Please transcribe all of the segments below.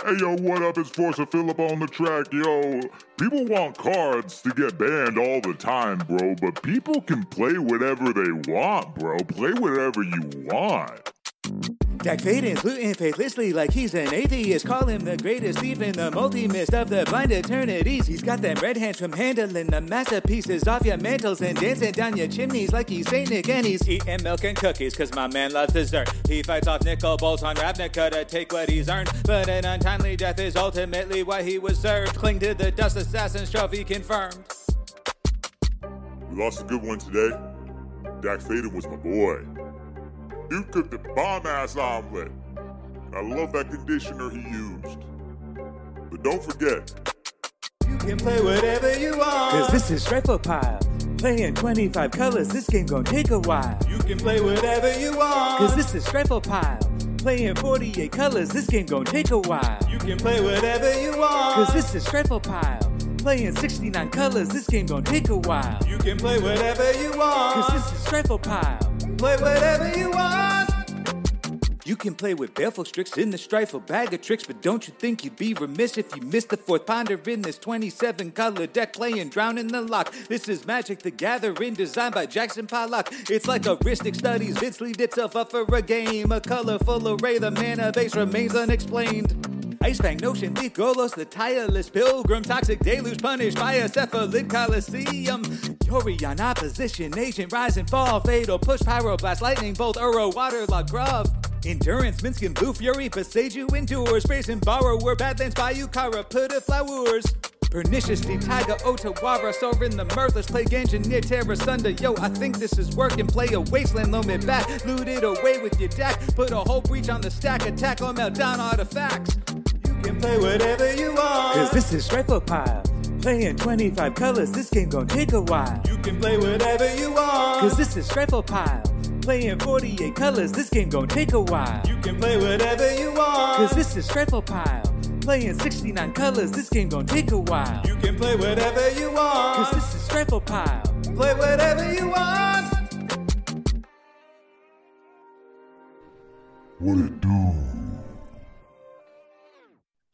Hey yo, what up? It's Forza Philip on the track, yo. People want cards to get banned all the time, bro, but people can play whatever they want, bro. Play whatever you want. Dack Fayden's looting faithlessly like he's an atheist. Call him the greatest thief in the multi-mist of the blind eternities. He's got them red hands from handling the masterpieces off your mantles and dancing down your chimneys like he's Saint Nick. And he's eating milk and cookies cause my man loves dessert. He fights off Nicol Bolas on Ravnica to take what he's earned. But an untimely death is ultimately why he was served. Cling to the dust assassin's trophy confirmed. We lost a good one today. Dak Faden was my boy. You cooked a bomb ass omelet. I love that conditioner he used. But don't forget, You can play whatever you want. Cause this is Rifle Pile. Playing 25 colors, this game gon' take a while. You can play whatever you want. Cause this is Rifle Pile. Playing 48 colors, this game gon' take a while. You can play whatever you want. Cause this is Rifle Pile. Playing 69 colors, this game gon' take a while. You can play whatever you want. Cause this is Rifle Pile. Play whatever you want. You can play with Baleful Strix in the strife, a bag of tricks, but don't you think you'd be remiss if you missed the fourth ponder in this 27 color deck playing Drown in the Loch? This is Magic the Gathering designed by Jackson Pollock. It's like heuristic studies, Vince lead itself up for a game. A colorful array, the mana base remains unexplained. Icefang, Notion, Thief, Golos, the tireless pilgrim, toxic deluge punished by a cephalid coliseum. Yorion, opposition, agent, rise and fall, fatal push, pyroblast, lightning bolt, Uro, waterlogged grove. Endurance, Minskin, Blue Fury, Pasaju endures, Space and Borrower, Badlands, Bayou, Kara, Putta Flowers. Pernicious, Tiger, Otawara, Sovereign, the Mirthless, Plague Engineer, Terra Sunder. Yo, I think this is working. Play a wasteland, loam it back. Loot it away with your deck. Put a whole breach on the stack. Attack or melt down artifacts. You can play whatever you want. Cause this is Rifle Pile. Playing 25 colors, this game gon' take a while. You can play whatever you want. Cause this is Rifle Pile. Playing 48 colors, this game gon' take a while. You can play whatever you want. Cause this is Rifle Pile. Playing 69 colors, this game gon' take a while. You can play whatever you want. Cause this is Rifle Pile. Play whatever you want. what it do?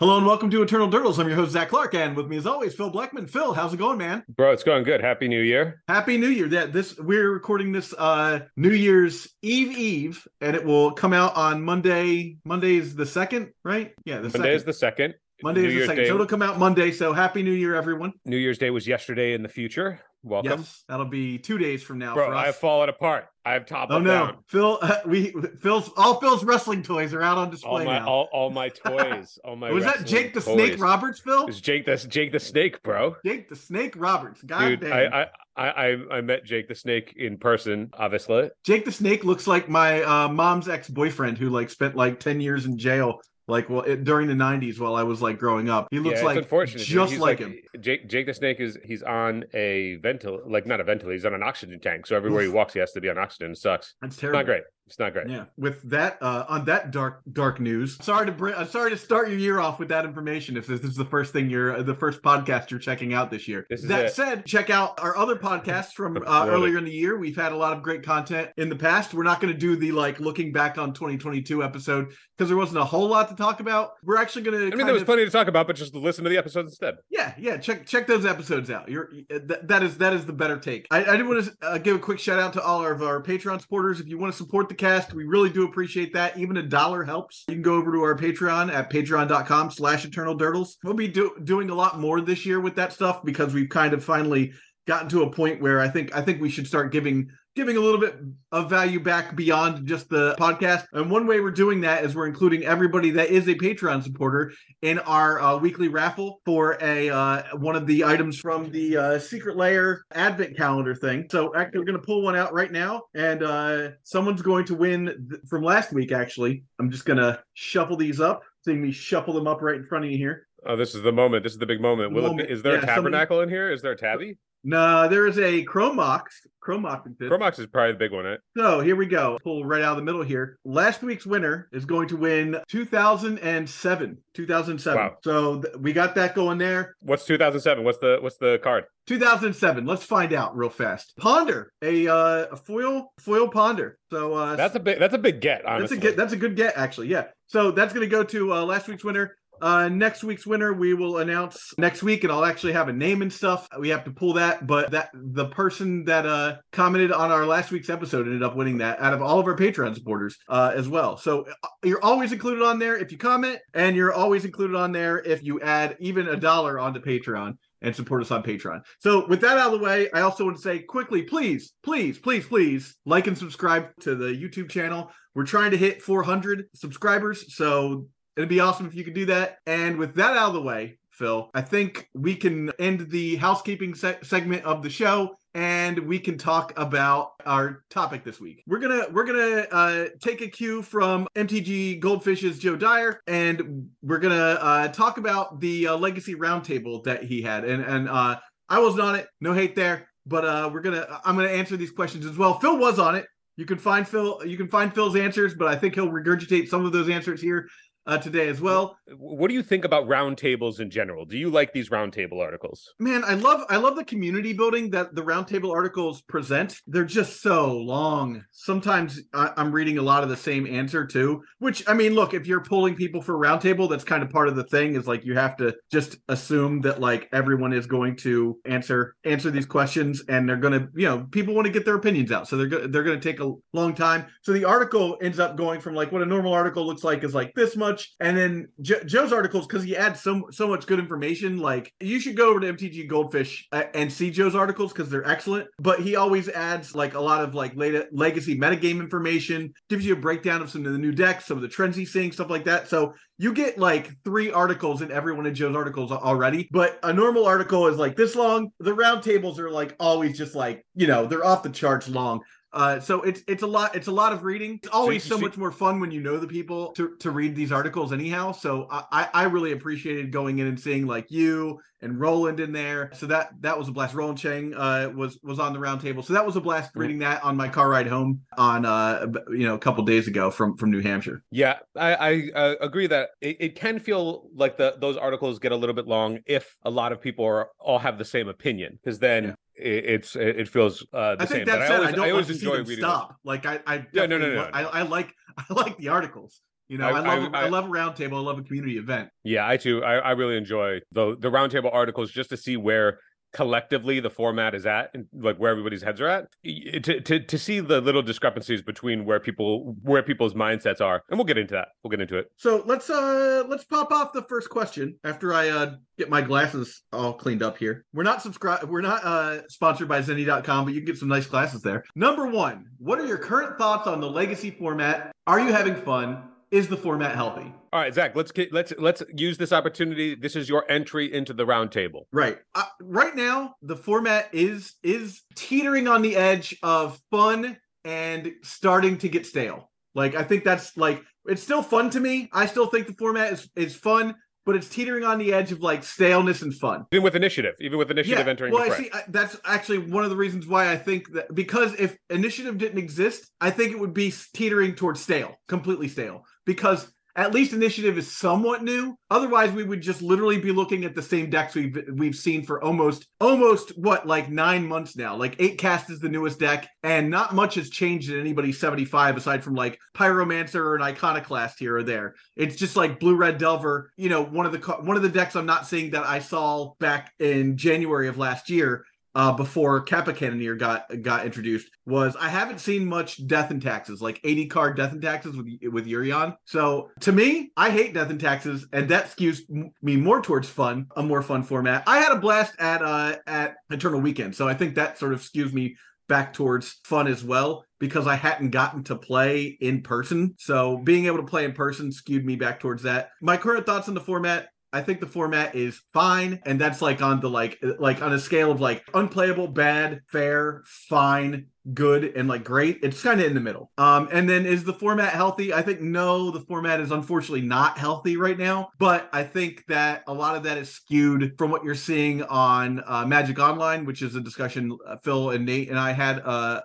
Hello and welcome to Eternal Durdles. I'm your host Zach Clark, and with me as always, Phil Blackman. Phil, how's it going, man? Bro, it's going good. Happy New Year. Happy New Year! That this we're recording this uh New Year's Eve Eve, and it will come out on Monday. Monday is the second, right? Yeah, the Monday is the second. Monday New is the Year's second. Day- So it'll come out Monday. So Happy New Year, everyone! New Year's Day was yesterday in the future. Welcome. Yes, that'll be two days from now Bro, for us. I've fallen apart. I've toppled oh no, down. Phil! Uh, we Phil's all Phil's wrestling toys are out on All display my now. all, all my toys. All my Was that Jake the toys. Snake Roberts, Phil? It's Jake the Jake the Snake, bro. Jake the Snake Roberts. God Dude, damn. I, I I I I met Jake the Snake in person, obviously. Jake the Snake looks like my uh, mom's ex boyfriend who like spent like ten years in jail, like well it, during the '90s while I was like growing up. He looks yeah, like just He's like him. Jake Jake the Snake is he's on a ventil like not a ventilator, he's on an oxygen tank. So everywhere he walks, he has to be on oxygen. It sucks. That's terrible. not great. It's not great. Yeah. With that, uh, on that dark dark news, sorry to bring, uh, sorry to start your year off with that information. If this is the first thing you're, the first podcast you're checking out this year. This is that it. said, check out our other podcasts from uh, earlier in the year. We've had a lot of great content in the past. We're not going to do the like looking back on 2022 episode because there wasn't a whole lot to talk about. We're actually going to. I mean, there was plenty to talk about, but just listen to the episodes instead. Yeah, yeah. Check check those episodes out. You're that, that is that is the better take. I, I did want to uh, give a quick shout out to all of our Patreon supporters. If you want to support the cast, we really do appreciate that. Even a dollar helps. You can go over to our Patreon at patreon.com slash eternal durdles. We'll be do, doing a lot more this year with that stuff because we've kind of finally gotten to a point where I think I think we should start giving giving a little bit of value back beyond just the podcast. And one way we're doing that is we're including everybody that is a Patreon supporter in our uh, weekly raffle for a uh, one of the items from the uh, Secret Lair Advent calendar thing. So actually, we're going to pull one out right now, and uh, someone's going to win th- from last week. Actually, I'm just going to shuffle these up. Seeing me shuffle them up right in front of you here. Oh, this is the moment. This is the big moment. Will Moment. It be, is there Yeah, a somebody- tabernacle in here? Is there a tabby? No, there is a Chrome Mox. Chromox exists. Chrome Mox is probably the big one, right? So here we go. Pull right out of the middle here. Last week's winner is going to win 2007. 2007. Wow. So th- we got that going there. What's 2007? What's the what's the card? 2007. Let's find out real fast. Ponder, a uh, a foil foil ponder. So uh, That's a big that's a big get, that's honestly. a good that's a good get actually. Yeah. So that's going to go to uh, last week's winner. Uh, next week's winner we will announce next week, and I'll actually have a name and stuff. We have to pull that, but that the person that uh commented on our last week's episode ended up winning that out of all of our Patreon supporters uh, as well. So uh, you're always included on there if you comment, and you're always included on there if you add even a dollar onto Patreon and support us on Patreon. So with that out of the way, I also want to say quickly, please, please, please, please like and subscribe to the YouTube channel. We're trying to hit 400 subscribers, so it'd be awesome if you could do that. And with that out of the way, Phil, I think we can end the housekeeping se- segment of the show and we can talk about our topic this week. We're gonna we're gonna uh, take a cue from MTG Goldfish's Joe Dyer, and we're gonna uh, talk about the uh, Legacy Roundtable that he had. And and uh, I wasn't on it, no hate there, but uh, we're gonna I'm gonna answer these questions as well. Phil was on it. You can find Phil. You can find Phil's answers, but I think he'll regurgitate some of those answers here uh, today as well. What do you think about roundtables in general? Do you like these roundtable articles? Man, I love I love the community building that the roundtable articles present. They're just so long. Sometimes I, am reading a lot of the same answer too. Which I mean, look, if you're pulling people for roundtable, that's kind of part of the thing. Is like you have to just assume that like everyone is going to answer answer these questions, and they're gonna you know people want to get their opinions out, so they're go- they're gonna take a long time. So the article ends up going from like what a normal article looks like is like this much much. And then jo- Joe's articles, because he adds so so much good information. Like you should go over to MTG Goldfish uh, and see Joe's articles because they're excellent. But he always adds like a lot of like late, legacy metagame information, gives you a breakdown of some of the new decks, some of the trends he's seeing, stuff like that. So you get like three articles in every one of Joe's articles already. But a normal article is like this long. The roundtables are like always just like you know they're off the charts long. Uh, so it's it's a lot it's a lot of reading. It's always so, so much more fun when you know the people to, to read these articles anyhow. So I I really appreciated going in and seeing like you and Roland in there. So that that was a blast. Roland Chang uh, was was on the roundtable. So that was a blast reading that on my car ride home on uh you know a couple days ago from from New Hampshire. Yeah, I, I uh, agree that it, it can feel like the those articles get a little bit long if a lot of people are all have the same opinion because then yeah it, it's it feels uh, the I think same. That but I always, I don't I always to enjoy see them reading. Stop. Them. Like I, I yeah, no, no, no, no. I, I like I like the articles. You know, I, I love I, I, love a roundtable. I love a community event. Yeah, I too. I, I really enjoy the the roundtable articles just to see where collectively the format is at and like where everybody's heads are at to, to to see the little discrepancies between where people where people's mindsets are and we'll get into that. We'll get into it. So let's uh let's pop off the first question after i uh get my glasses all cleaned up here. We're not subscribed we're not uh sponsored by zenni.com but you can get some nice glasses there. Number one what are your current thoughts on the legacy format? Are you having fun is the format healthy? All right, Zach. Let's get, let's let's use this opportunity. This is your entry into the roundtable. Right. Uh, right now, the format is is teetering on the edge of fun and starting to get stale. Like I think that's like it's still fun to me. I still think the format is is fun, but it's teetering on the edge of like staleness and fun. Even with initiative, even with initiative yeah. entering. Well, I see. I, that's actually one of the reasons why I think that because if initiative didn't exist, I think it would be teetering towards stale, completely stale because at least initiative is somewhat new. Otherwise, we would just literally be looking at the same decks we've we've seen for almost almost what like nine months now. Like eight cast is the newest deck, and not much has changed in anybody's 75 aside from like Pyromancer or an Iconoclast here or there. It's just like Blue Red Delver. You know, one of the one of the decks I'm not seeing that I saw back in January of last year uh, before Kappa Cannoneer got got introduced was I haven't seen much Death and Taxes, like 80 card Death and Taxes with with Yorion. So to me, I hate Death and Taxes, and that skews me more towards fun, a more fun format. I had a blast at uh at Eternal Weekend, so I think that sort of skews me back towards fun as well because I hadn't gotten to play in person. So being able to play in person skewed me back towards that. My current thoughts on the format I think the format is fine, and that's like on the like like on a scale of like unplayable, bad, fair, fine, good, and like great. It's kind of in the middle. Um, and then is the format healthy? I think no, the format is unfortunately not healthy right now. But I think that a lot of that is skewed from what you're seeing on uh, Magic Online, which is a discussion uh, Phil and Nate and I had uh,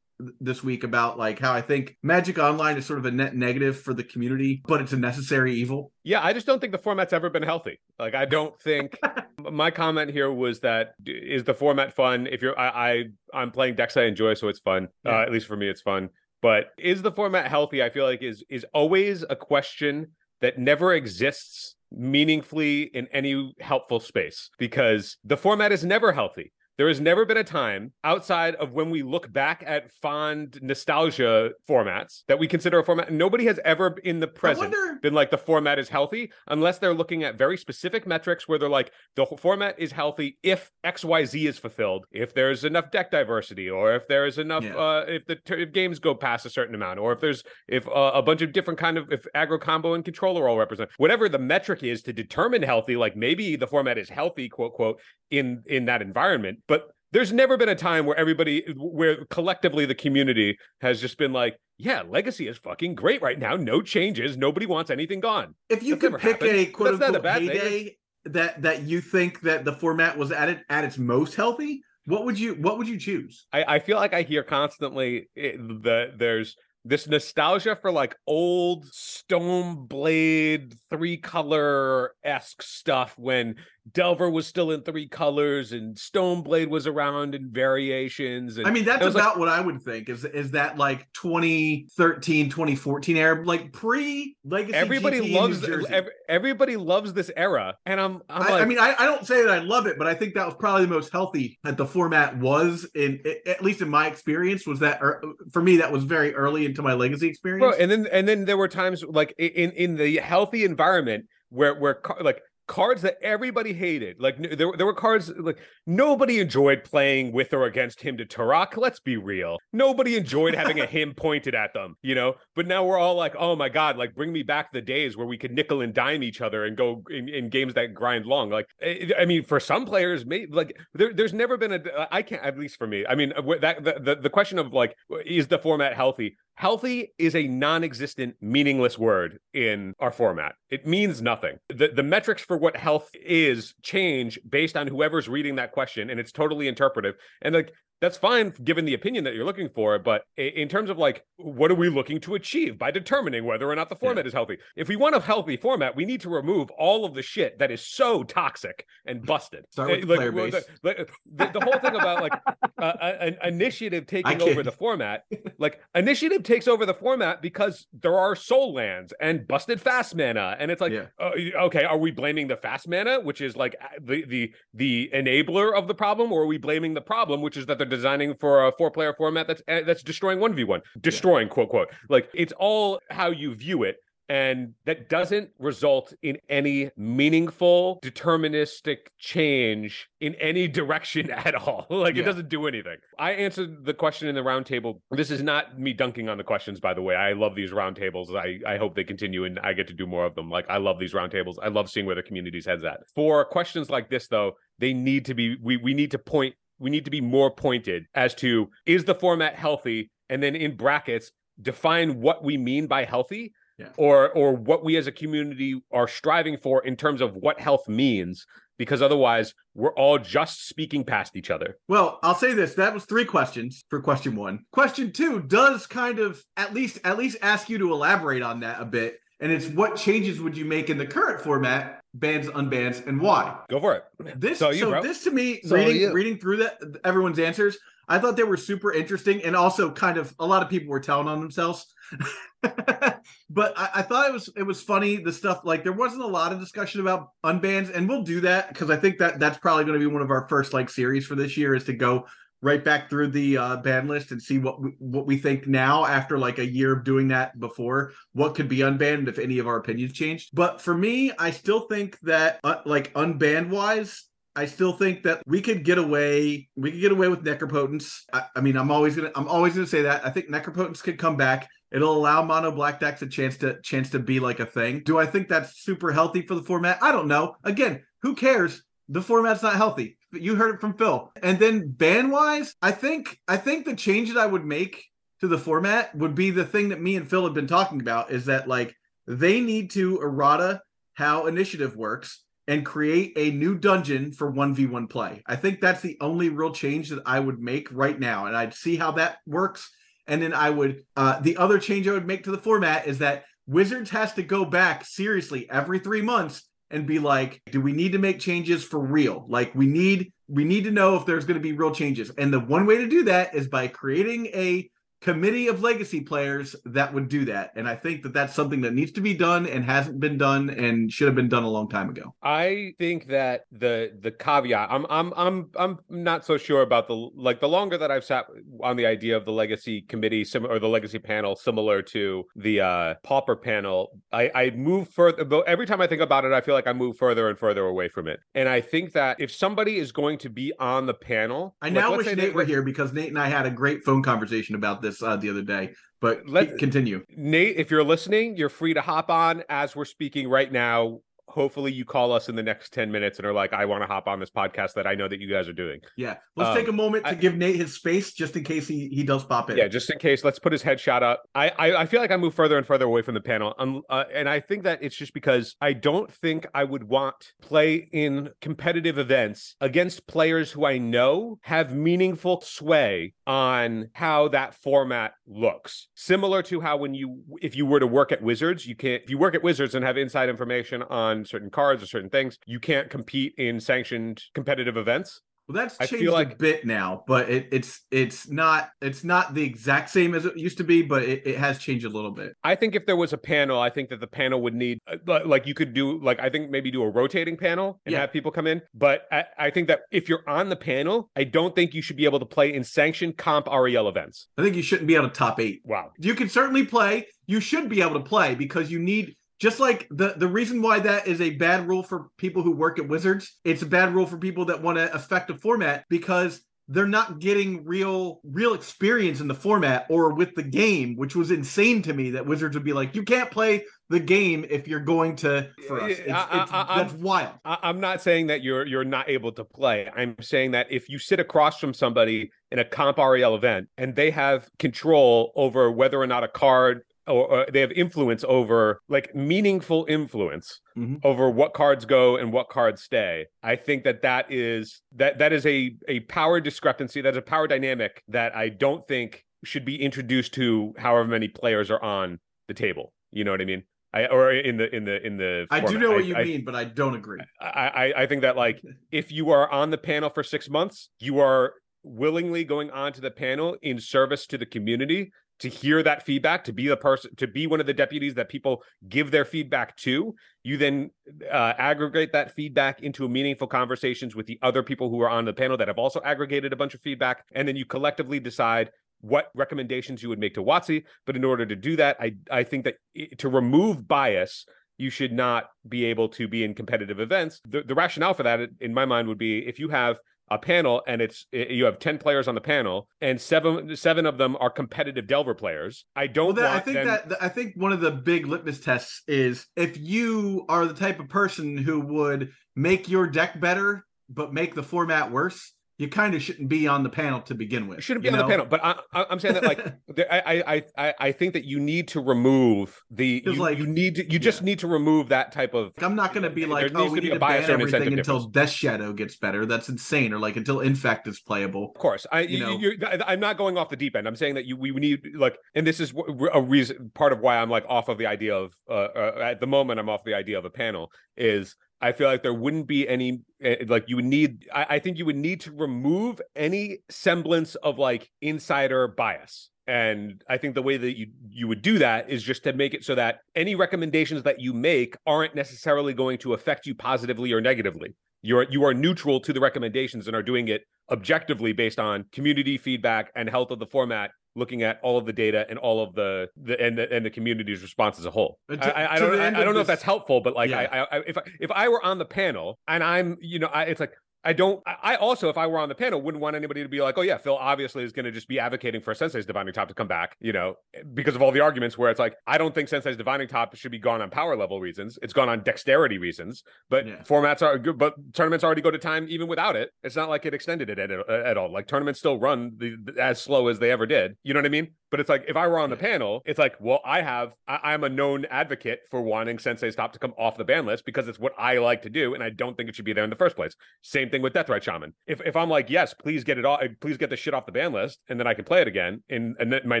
this week about like how I think Magic Online is sort of a net negative for the community, but it's a necessary evil. Yeah, I just don't think the format's ever been healthy. Like I don't think my comment here was that is the format fun? If you're I, I am playing decks I enjoy, so it's fun. Yeah. Uh, at least for me, it's fun. But is the format healthy? I feel like is is always a question that never exists meaningfully in any helpful space because the format is never healthy. There has never been a time outside of when we look back at fond nostalgia formats that we consider a format. Nobody has ever in the present wonder- been like the format is healthy unless they're looking at very specific metrics where they're like the format is healthy if XYZ is fulfilled, if there's enough deck diversity, or if there's enough, Yeah. uh, if the if games go past a certain amount, or if there's if uh, a bunch of different kind of if aggro combo and controller all represent whatever the metric is to determine healthy. Like maybe the format is healthy, quote quote, in in that environment, but there's never been a time where everybody where collectively the community has just been like yeah legacy is fucking great right now no changes nobody wants anything gone If you That's could pick happened. a quote That's unquote bad thing. that that you think that the format was at it at its most healthy, what would you what would you choose? I, I feel like I hear constantly eh, that there's this nostalgia for like old stone blade three color esque stuff when Delver was still in three colors and Stoneblade was around in variations. And I mean, that's was like- about what I would think is is that like 2013, 2014 era, like pre legacy. everybody GT loves Jersey. everybody loves this era, and I'm I'm I, like I mean, I, I don't say that I love it, but I think that was probably the most healthy that the format was in, at least in my experience. Was that er, for me? That was very early into my legacy experience. Bro, and then and then there were times like in in the healthy environment where where like cards that everybody hated. Like there, there were cards like nobody enjoyed playing with or against him to Turok let's be real. Nobody enjoyed having a him pointed at them you know? But now we're all like oh my god like bring me back the days where we could nickel and dime each other and go in, in games that grind long. Like i, I mean for some players maybe like there, there's never been a i can't at least for me i mean that the, the, the question of like is the format healthy? Healthy is a non-existent meaningless word in our format. It means nothing. The, the metrics for what health is change based on whoever's reading that question and it's totally interpretive. And like that's fine given the opinion that you're looking for but in terms of like what are we looking to achieve by determining whether or not the format is healthy if we want a healthy format we need to remove all of the shit that is so toxic and busted Start with Eh, the like, player well, base. the, the, the- the whole thing about like uh, an initiative taking over the format like initiative takes over the format because there are Sol lands and busted fast mana and it's like Yeah. uh, okay are we blaming the fast mana which is like the the the enabler of the problem or are we blaming the problem which is that they're designing for a four player format that's uh, that's destroying 1v1 destroying quote quote. Like it's all how you view it and that doesn't result in any meaningful deterministic change in any direction at all. Like Yeah. it doesn't do anything. I answered the question in the roundtable. This is not me dunking on the questions by the way. I love these roundtables. I i hope they continue and i get to do more of them. Like i love these roundtables. I love seeing where the community's heads at. For questions like this though they need to be we we need to point we need to be more pointed as to is the format healthy and then in brackets define what we mean by healthy Yeah. or or what we as a community are striving for in terms of what health means because otherwise we're all just speaking past each other Well, I'll say this: that was three questions for question one. Question two does kind of at least at least ask you to elaborate on that a bit, and it's what changes would you make in the current format, bans, unbans, and why? go for it This So so, you, bro. this to me, So reading reading through that everyone's answers, I thought they were super interesting, and also kind of a lot of people were telling on themselves. but I, I thought it was it was funny the stuff like there wasn't a lot of discussion about unbans, and we'll do that because I think that that's probably going to be one of our first like series for this year is to go right back through the uh, ban list and see what we, what we think now after like a year of doing that before what could be unbanned if any of our opinions changed but for me i still think that uh, like unbanned wise I still think that we could get away. We could get away with necropotence. I, I mean, I'm always gonna. I'm always gonna say that. I think necropotence could come back. It'll allow mono black decks a chance to chance to be like a thing. Do I think that's super healthy for the format? I don't know. Again, who cares? The format's not healthy. You heard it from Phil. And then ban wise, I think I think the change that I would make to the format would be the thing that me and Phil have been talking about is that like they need to errata how initiative works and create a new dungeon for 1v1 play. I think that's the only real change that I would make right now. And I'd see how that works. And then I would, uh, the other change I would make to the format is that Wizards has to go back seriously every three months and be like, do we need to make changes for real? Like we need, we need to know if there's going to be real changes. And the one way to do that is by creating a committee of legacy players that would do that. And I think that that's something that needs to be done and hasn't been done and should have been done a long time ago. I think that the the caveat I'm I'm I'm I'm not so sure about the like the longer that I've sat on the idea of the legacy committee sim- or the legacy panel similar to the uh pauper panel, I I move further but every time I think about it I feel like I move further and further away from it. And I think that if somebody is going to be on the panel, I now wish Nate were here because Nate and I had a great phone conversation about this uh, the other day. But let's continue. Nate, if you're listening, you're free to hop on as we're speaking right now hopefully you call us in the next 10 minutes and are like i want to hop on this podcast that i know that you guys are doing. Yeah. Let's um, take a moment to I, give nate his space just in case he, he does pop in. Yeah just in case. Let's put his headshot up. I i, I feel like i move further and further away from the panel. Um, uh, and i think that it's just because i don't think i would want play in competitive events against players who i know have meaningful sway on how that format looks. Similar to how when you if you were to work at wizards you can't if you work at wizards and have inside information on certain cards or certain things, you can't compete in sanctioned competitive events. Well, that's changed like... a bit now, but it, it's it's not it's not the exact same as it used to be, but it, it has changed a little bit. I think if there was a panel, I think that the panel would need uh, like you could do like I think maybe do a rotating panel and yeah. have people come in. But I, I, think that if you're on the panel, I don't think you should be able to play in sanctioned comp REL events. I think you shouldn't be able to top eight. Wow, you can certainly play. You should be able to play because you need just like the the reason why that is a bad rule for people who work at Wizards, it's a bad rule for people that want to affect a format because they're not getting real real experience in the format or with the game, which was insane to me that Wizards would be like, you can't play the game if you're going to for us. It's, it's, I, that's wild. I, am not saying that you're you're not able to play. I'm saying that if you sit across from somebody in a comp REL event and they have control over whether or not a card or, or, they have influence over like meaningful influence mm-hmm. over what cards go and what cards stay i think that that is that that is a a power discrepancy that's a power dynamic that i don't think should be introduced to however many players are on the table you know what i mean I, or in the in the in the I do know what I, you I, mean, but I don't agree. I, I think that like if you are on the panel for six months, you are willingly going onto the panel in service to the community to hear that feedback to be the person to be one of the deputies that people give their feedback to you then uh, aggregate that feedback into meaningful conversations with the other people who are on the panel that have also aggregated a bunch of feedback and then you collectively decide what recommendations you would make to WotC. But in order to do that, I I think that to remove bias, you should not be able to be in competitive events. The, the rationale for that, in my mind, would be if you have a panel and it's you have 10 players on the panel and seven seven of them are competitive delver players. I don't well, that, i think them... that i think one of the big litmus tests is if you are the type of person who would make your deck better but make the format worse you kind of shouldn't be on the panel to begin with. You shouldn't be on know? the panel, but I, am saying that like I, I I think that you need to remove the you, like, you need to you just need to remove that type of. I'm not going to be like oh we need to ban everything until Death Shadow gets better. That's insane. Or like until Infect is playable. Of course, I you know I'm not going off the deep end. I'm saying that you we need like, and this is a reason part of why I'm like off of the idea of uh, uh, at the moment I'm off the idea of a panel is I feel like there wouldn't be any eh, like you would need. I, I think you would need to remove any semblance of like insider bias and i think the way that you you would do that is just to make it so that any recommendations that you make aren't necessarily going to affect you positively or negatively you're you are neutral to the recommendations and are doing it objectively based on community feedback and health of the format looking at all of the data and all of the, the and the and the community's response as a whole. To, I, I, don't I, I, don't know this... if that's helpful, but like yeah. I, I if I, if I were on the panel and I'm you know I, it's like I don't. I also, if I were on the panel, wouldn't want anybody to be like, "Oh yeah, Phil obviously is going to just be advocating for Sensei's Divining Top to come back," you know, eh, because of all the arguments where it's like, I don't think Sensei's Divining Top should be gone on power level reasons. It's gone on dexterity reasons. But yeah. formats are good. But tournaments already go to time even without it. It's not like it extended it at, at all. Like tournaments still run the, as slow as they ever did. You know what I mean? But it's like if I were on the panel, it's like, well, I have I, am a known advocate for wanting Sensei's Top to come off the ban list because it's what I like to do, and I don't think it should be there in the first place. Same thing with Deathrite Shaman. If if I'm like, yes, please get it off, uh, please get the shit off the ban list, and then I can play it again in, in my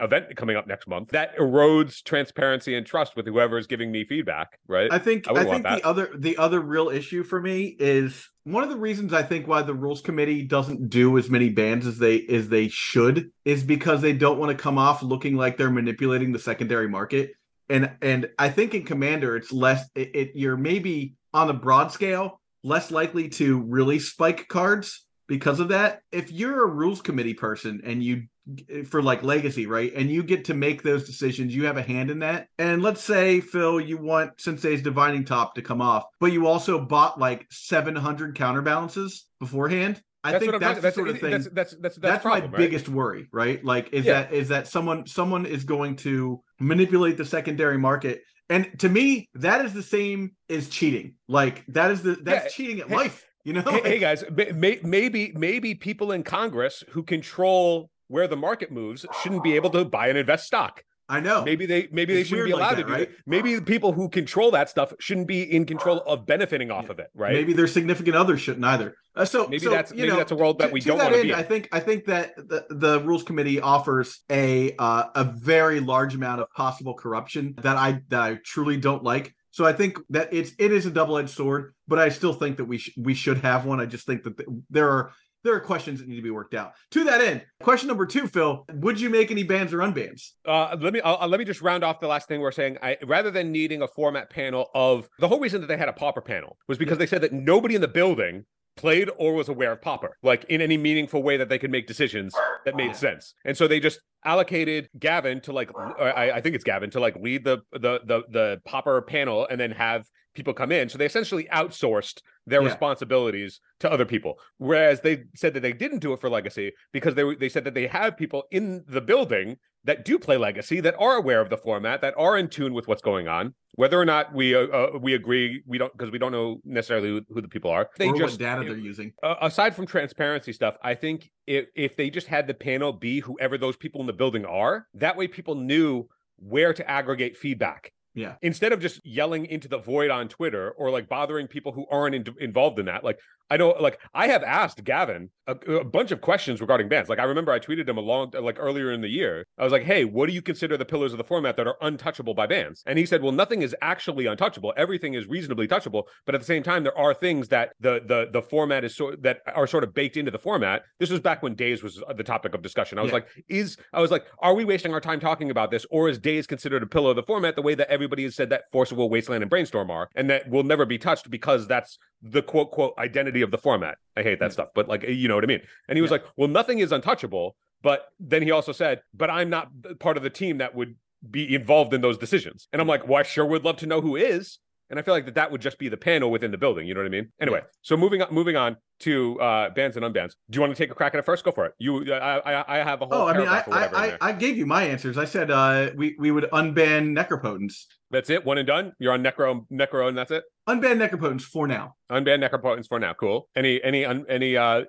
event coming up next month. That erodes transparency and trust with whoever is giving me feedback. Right. I think I, I think the other the other real issue for me is one of the reasons I think why the rules committee doesn't do as many bans as they as they should is because they don't want to come off looking like they're manipulating the secondary market. And and I think in Commander it's less it, it you're maybe on a broad scale less likely to really spike cards because of that. If you're a rules committee person and you for like legacy, right? And you get to make those decisions. You have a hand in that. And let's say, Phil, you want Sensei's Divining Top to come off, but you also bought like 700 counterbalances beforehand. I that's think that's the sort of thing. That's that's that's, that's, that's problem, my right? biggest worry, right? Like, is yeah. that is that someone someone is going to manipulate the secondary market, and to me, that is the same as cheating. Like that is the that's yeah. cheating at hey, life. You know, hey, hey guys, maybe maybe people in Congress who control where the market moves shouldn't be able to buy and invest stock. I know. Maybe they maybe it's they shouldn't be allowed like that, to do right? it. Maybe the people who control that stuff shouldn't be in control of benefiting off of it, right? Maybe their significant others shouldn't either. Uh, so maybe so, that's maybe know, that's a world that to, we to don't want to be. In. I think I think that the, the rules committee offers a uh, a very large amount of possible corruption that I that I truly don't like. So I think that it's it is a double edged sword, but I still think that we sh- we should have one. I just think that there are there are questions that need to be worked out. To that end, question number two, Phil, would you make any bans or unbans? Uh, let me I'll, let me just round off the last thing we're saying. I, rather than needing a format panel of the whole reason that they had a Pauper panel was because they said that nobody in the building played or was aware of Pauper like in any meaningful way that they could make decisions that made sense. And so they just allocated Gavin to like, I, I, think it's Gavin to like lead the the the the Pauper panel, and then have people come in. So they essentially outsourced their yeah. responsibilities to other people. Whereas they said that they didn't do it for Legacy because they they said that they have people in the building that do play Legacy that are aware of the format, that are in tune with what's going on. Whether or not we uh, uh we agree, we don't because we don't know necessarily who, who the people are. They or just data they're using. Uh, aside from transparency stuff, I think if if they just had the panel be whoever those people in the building are, that way people knew where to aggregate feedback yeah. Instead of just yelling into the void on Twitter or like bothering people who aren't in, involved in that, like I know, like I have asked Gavin a, a, bunch of questions regarding bans. Like I remember I tweeted him a long, like earlier in the year. I was like, "Hey, what do you consider the pillars of the format that are untouchable by bans?" And he said, "Well, nothing is actually untouchable. Everything is reasonably touchable, but at the same time, there are things that the the the format is sort that are sort of baked into the format." This was back when Daze was the topic of discussion. I was yeah. like, "Is I was like, are we wasting our time talking about this, or is Daze considered a pillar of the format the way that everybody has said that Force of Will, Wasteland, and Brainstorm are, and that will never be touched because that's the quote quote identity of the format?" I hate that mm. stuff, but like you know what I mean. And he was yeah. like, "Well, nothing is untouchable." But then he also said, "But I'm not part of the team that would be involved in those decisions." And I'm like, "Well, I sure would love to know who is." And I feel like that that would just be the panel within the building. You know what I mean? Anyway, yeah. so moving on, moving on to uh, bans and unbans. Do you want to take a crack at it first? Go for it. You, I, I, I have a whole. Oh, I mean, I, I, I, gave you my answers. I said uh, we we would unban necropotence. That's it. One and done. You're on necro, necro, and that's it. Unban necropotence for now. Unban necropotence for now. Cool. Any, any, un, any, uh,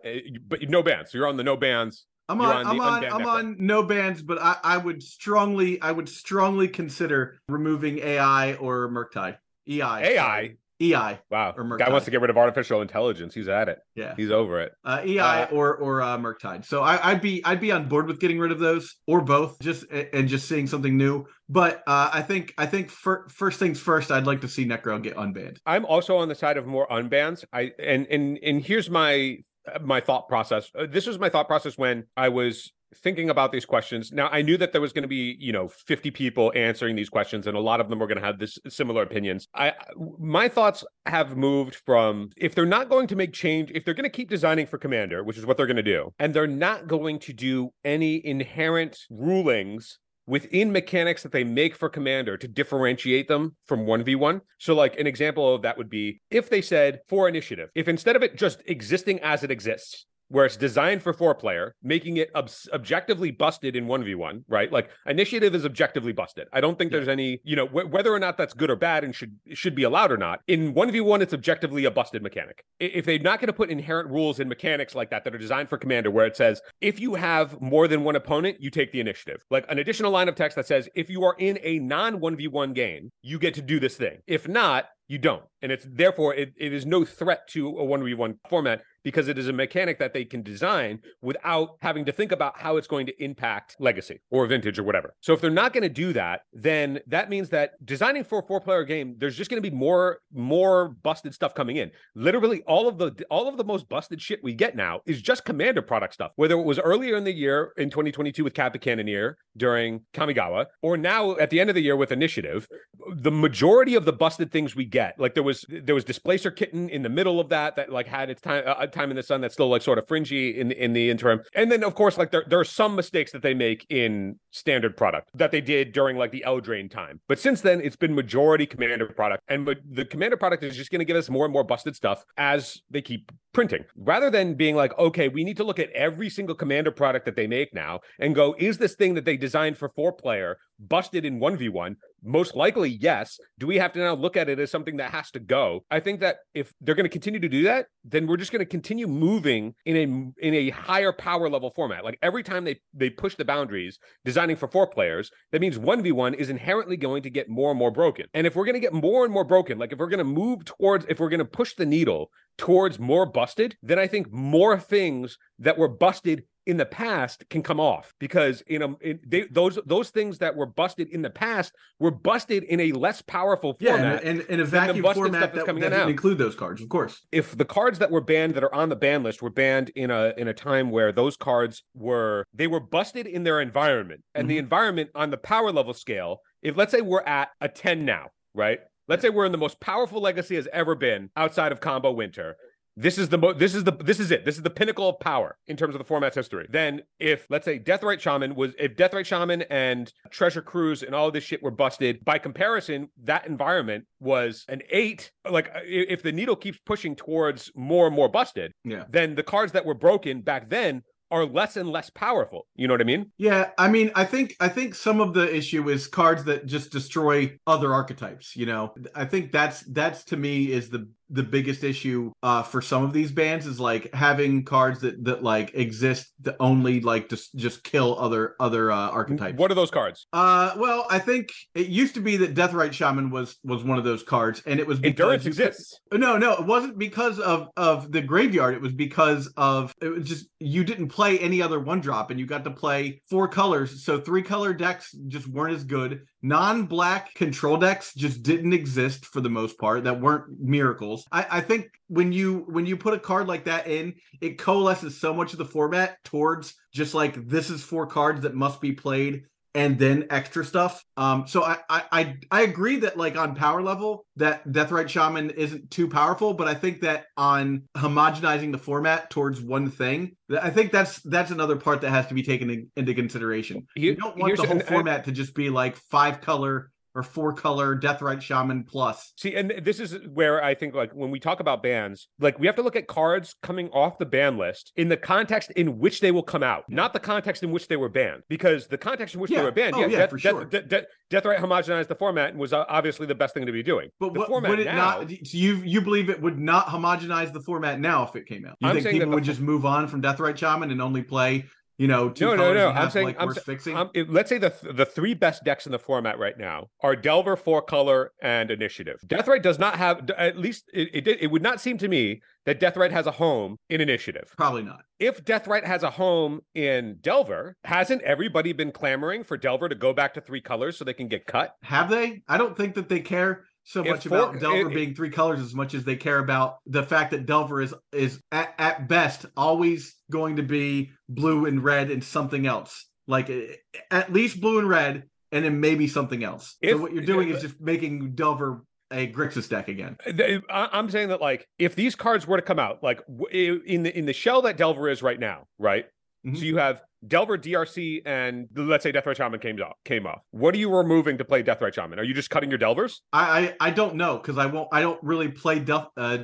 but no bans. So you're on the no bans. I'm on, on I'm on, I'm on no bans, but I, I would strongly, I would strongly consider removing AI or Murktide. EI. AI. EI. Wow. Or Guy wants to get rid of artificial intelligence. He's at it. Yeah. He's over it. Uh, EI uh, or or uh, Murktide. So I, would be I'd be on board with getting rid of those or both, just and just seeing something new. But uh, I think I think for, first things first, I'd like to see Necro get unbanned. I'm also on the side of more unbans. I and and and here's my my thought process. Uh, this was my thought process when I was thinking about these questions. Now, I knew that there was going to be, you know, 50 people answering these questions and a lot of them were going to have this similar opinions. I my thoughts have moved from if they're not going to make change, if they're going to keep designing for commander, which is what they're going to do, and they're not going to do any inherent rulings within mechanics that they make for commander to differentiate them from 1v1 so like an example of that would be if they said for initiative if instead of it just existing as it exists where it's designed for four player, making it ob- objectively busted in 1v1, right? Like initiative is objectively busted. I don't think yeah. there's any, you know, wh- whether or not that's good or bad and should should be allowed or not. In 1v1 it's objectively a busted mechanic. If they're not going to put inherent rules in mechanics like that that are designed for commander where it says if you have more than one opponent, you take the initiative. Like an additional line of text that says if you are in a non 1v1 game, you get to do this thing. If not, you don't. And it's therefore it, it is no threat to a 1v1 format because it is a mechanic that they can design without having to think about how it's going to impact legacy or vintage or whatever. So if they're not going to do that, then that means that designing for a four player game, there's just going to be more more busted stuff coming in. Literally all of the all of the most busted shit we get now is just commander product stuff. Whether it was earlier in the year in 2022 with Kappa Cannoneer during Kamigawa or now at the end of the year with Initiative, the majority of the busted things we get, like there was there was Displacer Kitten in the middle of that that like had its time uh, time in the sun that's still like sort of fringy in in the interim. And then of course like there there are some mistakes that they make in standard product that they did during like the Eldraine time. But since then it's been majority commander product and the commander product is just going to give us more and more busted stuff as they keep printing. Rather than being like okay, we need to look at every single commander product that they make now and go is this thing that they designed for four player busted in 1v1 most likely yes. Do we have to now look at it as something that has to go? I think that if they're going to continue to do that then we're just going to continue moving in a in a higher power level format. Like every time they they push the boundaries designing for four players that means 1v1 is inherently going to get more and more broken. And if we're going to get more and more broken like if we're going to move towards if we're going to push the needle towards more busted then i think more things that were busted in the past can come off because you know in, they, those those things that were busted in the past were busted in a less powerful format. Yeah, and, and in a vacuum format that, that doesn't include those cards, of course. If the cards that were banned that are on the ban list were banned in a in a time where those cards were they were busted in their environment, and mm-hmm. the environment on the power level scale, if let's say we're at a 10 now, right? Let's say we're in the most powerful legacy has ever been outside of combo winter this is the mo- this is the this is it. This is the pinnacle of power in terms of the format's history. Then if let's say Deathrite Shaman was if Deathrite Shaman and Treasure Cruise and all this shit were busted, by comparison, that environment was an eight. Like uh, if the needle keeps pushing towards more and more busted, yeah. then the cards that were broken back then are less and less powerful. You know what I mean? Yeah, I mean, I think I think some of the issue is cards that just destroy other archetypes. You know, I think that's that's to me is the the biggest issue uh, for some of these bands is like having cards that that like exist that only like just just kill other other uh, archetypes. What are those cards? Uh, well, I think it used to be that Deathrite Shaman was was one of those cards, and it was because endurance exists. No, no, it wasn't because of of the graveyard. It was because of it was just you didn't play any other one drop, and you got to play four colors. So three color decks just weren't as good. Non black control decks just didn't exist for the most part. That weren't miracles. I, I think when you when you put a card like that in, it coalesces so much of the format towards just like this is four cards that must be played and then extra stuff. Um, so I, I I agree that like on power level that Deathrite Shaman isn't too powerful, but I think that on homogenizing the format towards one thing, I think that's that's another part that has to be taken in, into consideration. you don't want the whole format to just be like five color or four color Deathrite Shaman plus. See, and this is where I think like when we talk about bans, like we have to look at cards coming off the ban list in the context in which they will come out, not the context in which they were banned. Because the context in which yeah. they were banned, oh, yeah, yeah Death, for sure. Death, Death, Deathrite homogenized the format and was uh, obviously the best thing to be doing. But the what, format would it now, not? So you you believe it would not homogenize the format now if it came out? You I'm think people would just move on from Deathrite Shaman and only play you know, two no, no, no. I'm saying, like I'm, fixing. I'm, let's say the the three best decks in the format right now are Delver, Four Color, and Initiative. Deathrite does not have, at least it, it, it would not seem to me that Deathrite has a home in Initiative. Probably not. If Deathrite has a home in Delver, hasn't everybody been clamoring for Delver to go back to three colors so they can get cut? Have they? I don't think that they care so If much about Delver it- being three colors as much as they care about the fact that Delver is is at, at best always going to be blue and red and something else. Like eh, at least blue and red, and then maybe something else. If- so what you're doing is just making Delver a Grixis deck again. I- I'm saying that like if these cards were to come out, like in the in the shell that Delver is right now, right? Mhm. So you have Delver, DRC, and let's say Deathrite Shaman came off. Came off. What are you removing to play Deathrite Shaman? Are you just cutting your Delvers? I I, I don't know because I won't. I don't really play Del, uh,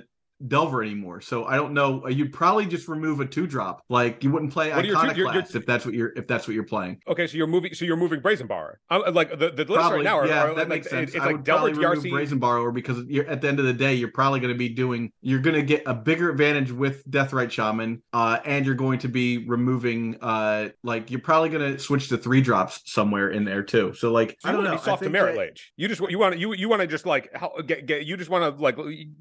Delver anymore, so I don't know. You'd probably just remove a two drop. Like you wouldn't play What are your two- you're- you're- if that's what you're if that's what you're playing. Okay, so you're moving. So you're moving Brazen Bar. I'm, like the, the list Probably, right now. Are, yeah, are, that like, makes sense. It's I like would Delver, probably remove DRC. Brazen Borrower because you're at the end of the day, you're probably going to be doing. You're going to get a bigger advantage with Deathrite Shaman, uh, and you're going to be removing. Uh, like you're probably going to switch to three drops somewhere in there too. So like So I don't want know. to be soft to Merit that- Lage. You just you want to you you want to just like help, get, get you just want to like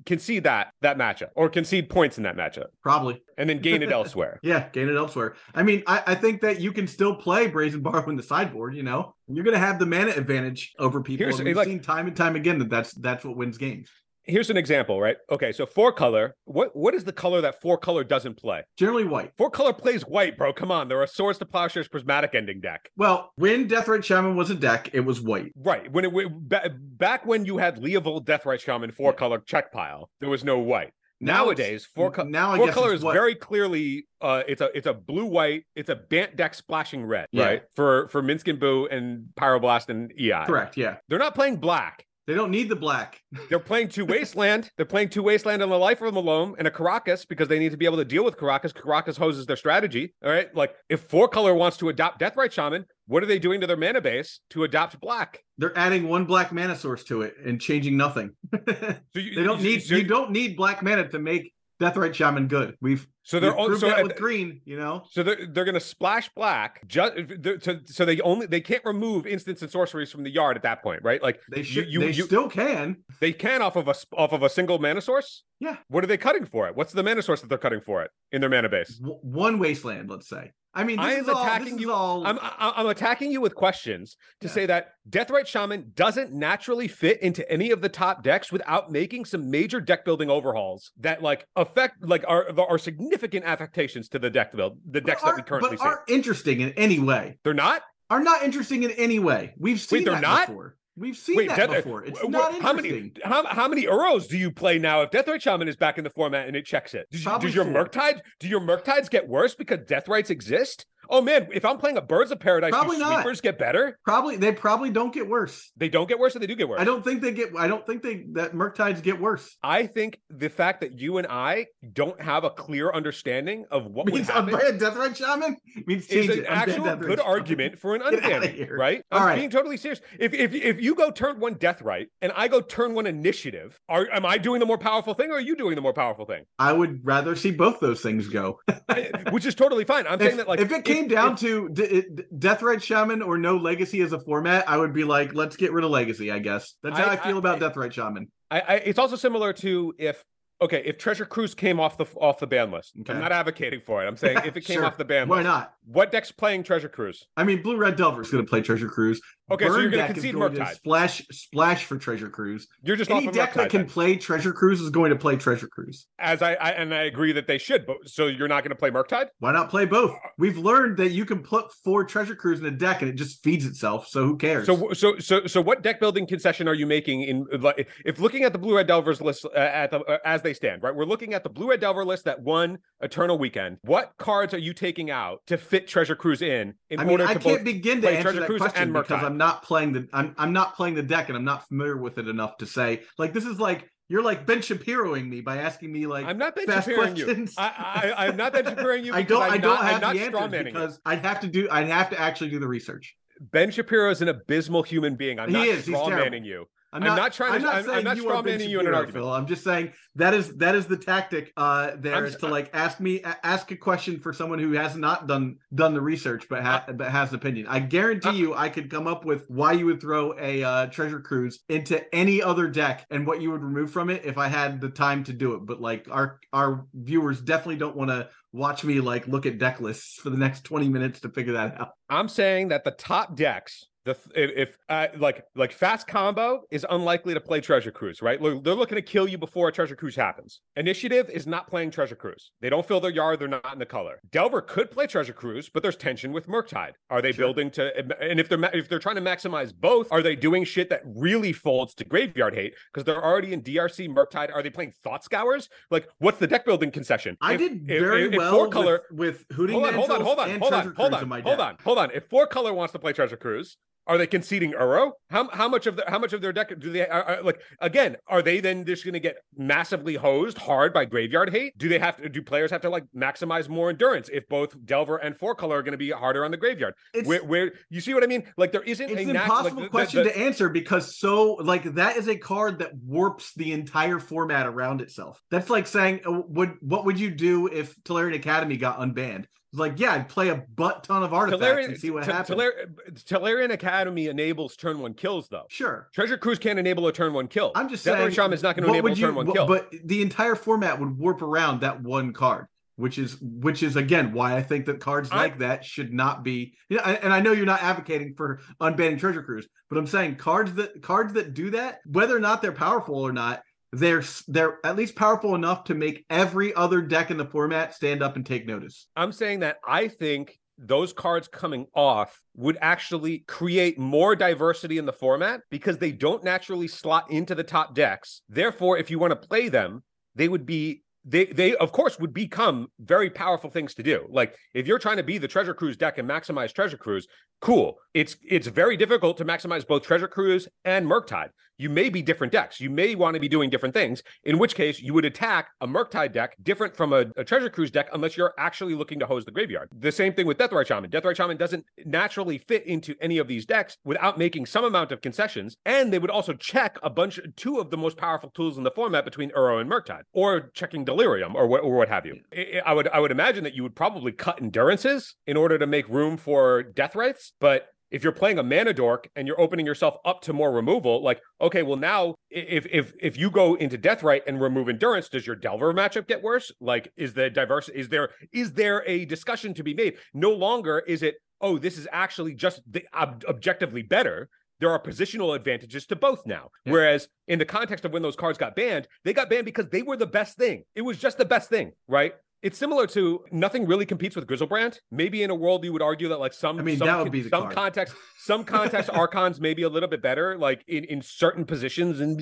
concede that that matchup or concede points in that matchup. Probably. And then gain it elsewhere. Yeah, gain it elsewhere. I mean, I, I think that you can still play Brazen Borrow in the sideboard, you know? You're going to have the mana advantage over people. Here's- and we've like- seen time and time again that that's that's what wins games. Here's an example, right? Okay, so four color. What what is the color that four color doesn't play? Generally white. Four color plays white, bro. Come on, they're a Swords to Plowshares prismatic ending deck. Well, when Deathrite Shaman was a deck, it was white. Right. When it ba- back when you had Leovold Deathrite Shaman four color check pile, there was no white. Now Nowadays, four color now four color is what- very clearly uh it's a it's a blue white, it's a Bant deck splashing red, Yeah. right? For for Minsc and Boo and Pyroblast and EI. Correct. Yeah. They're not playing black. They don't need the black. They're playing two Wasteland. They're playing two Wasteland and the life of Malone and a Karakas because they need to be able to deal with Karakas. Karakas hoses their strategy. All right. Like if four color wants to adopt Deathrite Shaman, what are they doing to their mana base to adopt black? They're adding one black mana source to it and changing nothing. So you, they don't need so, you don't need black mana to make Deathrite Shaman good. We've so they're we've so with green, you know. So they're they're gonna splash black just so, so they only they can't remove instants and sorceries from the yard at that point, right? Like They should you- they you- still can. they can off of a off of a single mana source. Yeah. What are they cutting for it? What's the mana source that they're cutting for it in their mana base? W- one wasteland, let's say. I mean, this I is am all, attacking this you- all, I'm I'm attacking you with questions to Yeah. say that Deathrite Shaman doesn't naturally fit into any of the top decks without making some major deck building overhauls that like affect like are are significant affectations to the deck build the decks that we currently but see. aren't interesting in any way. They're not. Are not interesting in any way. We've seen they're that not? before. We've seen Wait, that Death- before. It's not how many interesting. how, how many Uros do you play now if Deathrite Shaman is back in the format and it checks it? Does, does your. Murktide do your Murktides get worse because Deathrites exist? Oh man, if I'm playing a Birds of Paradise, Probably do not. sweepers get better? Probably they probably don't get worse. They don't get worse, or they do get worse. I don't think they get. I don't think they that Murktides get worse. I think the fact that you and I don't have a clear understanding of what would means happen unbanned Deathrite Shaman means is an. Actual good Shaman. argument for an Get outta unban, here. right? I'm right. being totally serious. If if if you go turn one Deathrite and I go turn one initiative, are am I doing the more powerful thing or are you doing the more powerful thing? I would rather see both those things go. Which is totally fine. I'm saying that like if it came down to d- it- Deathrite Shaman or no Legacy as a format, I would be like, let's get rid of Legacy. I guess that's how I, I- feel I- about Deathrite Shaman. I, I it's also similar to if okay if Treasure Cruise came off the off the ban list. Okay. I'm not advocating for it. I'm saying if it came Sure. off the ban Why list, not? what deck's playing Treasure Cruise? I mean, Blue Red Delver is going to play Treasure Cruise. Okay, so you're concede going to Murktide. Splash, splash for Treasure Cruise. You're just Any off of deck that can then. play Treasure Cruise is going to play Treasure Cruise. as I, I and I agree that they should, but so you're not going to play Murktide? Why not play both? We've learned that you can put four Treasure Cruise in a deck and it just feeds itself. So who cares? So so so so what deck building concession are you making in if looking at the Blue Red Delvers list uh, at the uh, as they stand, right? We're looking at the Blue Red Delver list that won Eternal Weekend. What cards are you taking out to fit Treasure Cruise in in I mean, order I to can't begin to play answer Treasure that Cruise question and because Murktide? I'm not playing the I'm I'm not playing the deck and I'm not familiar with it enough to say like this is like you're like Ben Shapiroing me by asking me like I'm not Ben Shapiroing you. questions. I, I I'm not Ben Shapiroing you I don't I'm I don't not, have I'm the answers you. because I'd have to do I'd have to actually do the research. Ben Shapiro is an abysmal human being. I'm He not is. Strawmanning you. I'm I'm not, not trying to- I'm not I'm- I'm not Ben strawmanning you in an argument. Phil. I'm just saying that is that is the tactic uh there is to like ask me ask a question for someone who has not done done the research but ha- but has an opinion. I guarantee Uh, you I could come up with why you would throw a uh, treasure cruise into any other deck and what you would remove from it if I had the time to do it. But like our our viewers definitely don't want to watch me like look at deck lists for the next 20 minutes to figure that out. I'm saying that the top decks, the if, if uh, like like fast combo is unlikely to play Treasure Cruise, right? They're they're looking to kill you before a Treasure Cruise happens. Initiative is not playing Treasure Cruise. They don't fill their yard. They're not in the color. Delver could play Treasure Cruise, but there's tension with Murktide. Are they Sure. building to? And if they're if they're trying to maximize both, are they doing shit that really folds to graveyard hate because they're already in DRC Murktide? Are they playing Thought Scours? Like, what's the deck building concession? I If- did very if- if well four color with, with Hooting hold on, hold on, hold on, hold on, hold on, hold on, hold on. If four color wants to play Treasure Cruise, are they conceding Uro? How how much of the how much of their deck do they are, are- like? Again, are they then just going to get massively hosed hard by graveyard hate? Do they have to? Do players have to like maximize more endurance if both Delver and four color are going to be harder on the graveyard? It's, Where where you see what I mean? Like there isn't it's a an impossible like, the- question the- to answer because so like that is a card that warps the entire format around itself. That's like saying uh, would what would you do if Tolarian Academy got unbanned? Like, yeah, I'd play a butt ton of artifacts Tolarian, and see what t- happens. Tolarian Academy enables turn one kills, though. Sure. Treasure Cruise can't enable a turn one kill. I'm just Death saying. Shaman is not going to enable a turn one kill. But the entire format would warp around that one card which is which is again why I think that cards I, like that should not be. You know, and I know you're not advocating for unbanning Treasure Cruise, but I'm saying cards that cards that do that, whether or not they're powerful or not, they're they're at least powerful enough to make every other deck in the format stand up and take notice. I'm saying that I think those cards coming off would actually create more diversity in the format because they don't naturally slot into the top decks. Therefore, if you want to play them, they would be they they of course would become very powerful things to do. Like if you're trying to be the Treasure Cruise deck and maximize Treasure Cruise, cool. It's it's very difficult to maximize both Treasure Cruise and Murktide you may be different decks. You may want to be doing different things, in which case you would attack a Murktide deck different from a, a Treasure Cruise deck unless you're actually looking to hose the graveyard. The same thing with Deathrite Shaman. Deathrite Shaman doesn't naturally fit into any of these decks without making some amount of concessions, and they would also check a bunch, two of the most powerful tools in the format between Uro and Murktide, or checking Delirium, or what, or what have you. I would I would imagine that you would probably cut endurances in order to make room for Deathrites, but if you're playing a mana dork and you're opening yourself up to more removal, like okay, well now if if if you go into Deathrite and remove endurance, does your Delver matchup get worse? Like, is the diverse is there is there a discussion to be made? No longer is it oh this is actually just the ob- objectively better. There are positional advantages to both now. Yeah. Whereas in the context of when those cards got banned, they got banned because they were the best thing. It was just the best thing, right? It's similar to nothing really competes with Griselbrand. Maybe in a world you would argue that like some I mean some, that would be some card. context some context archons maybe a little bit better like in, in certain positions and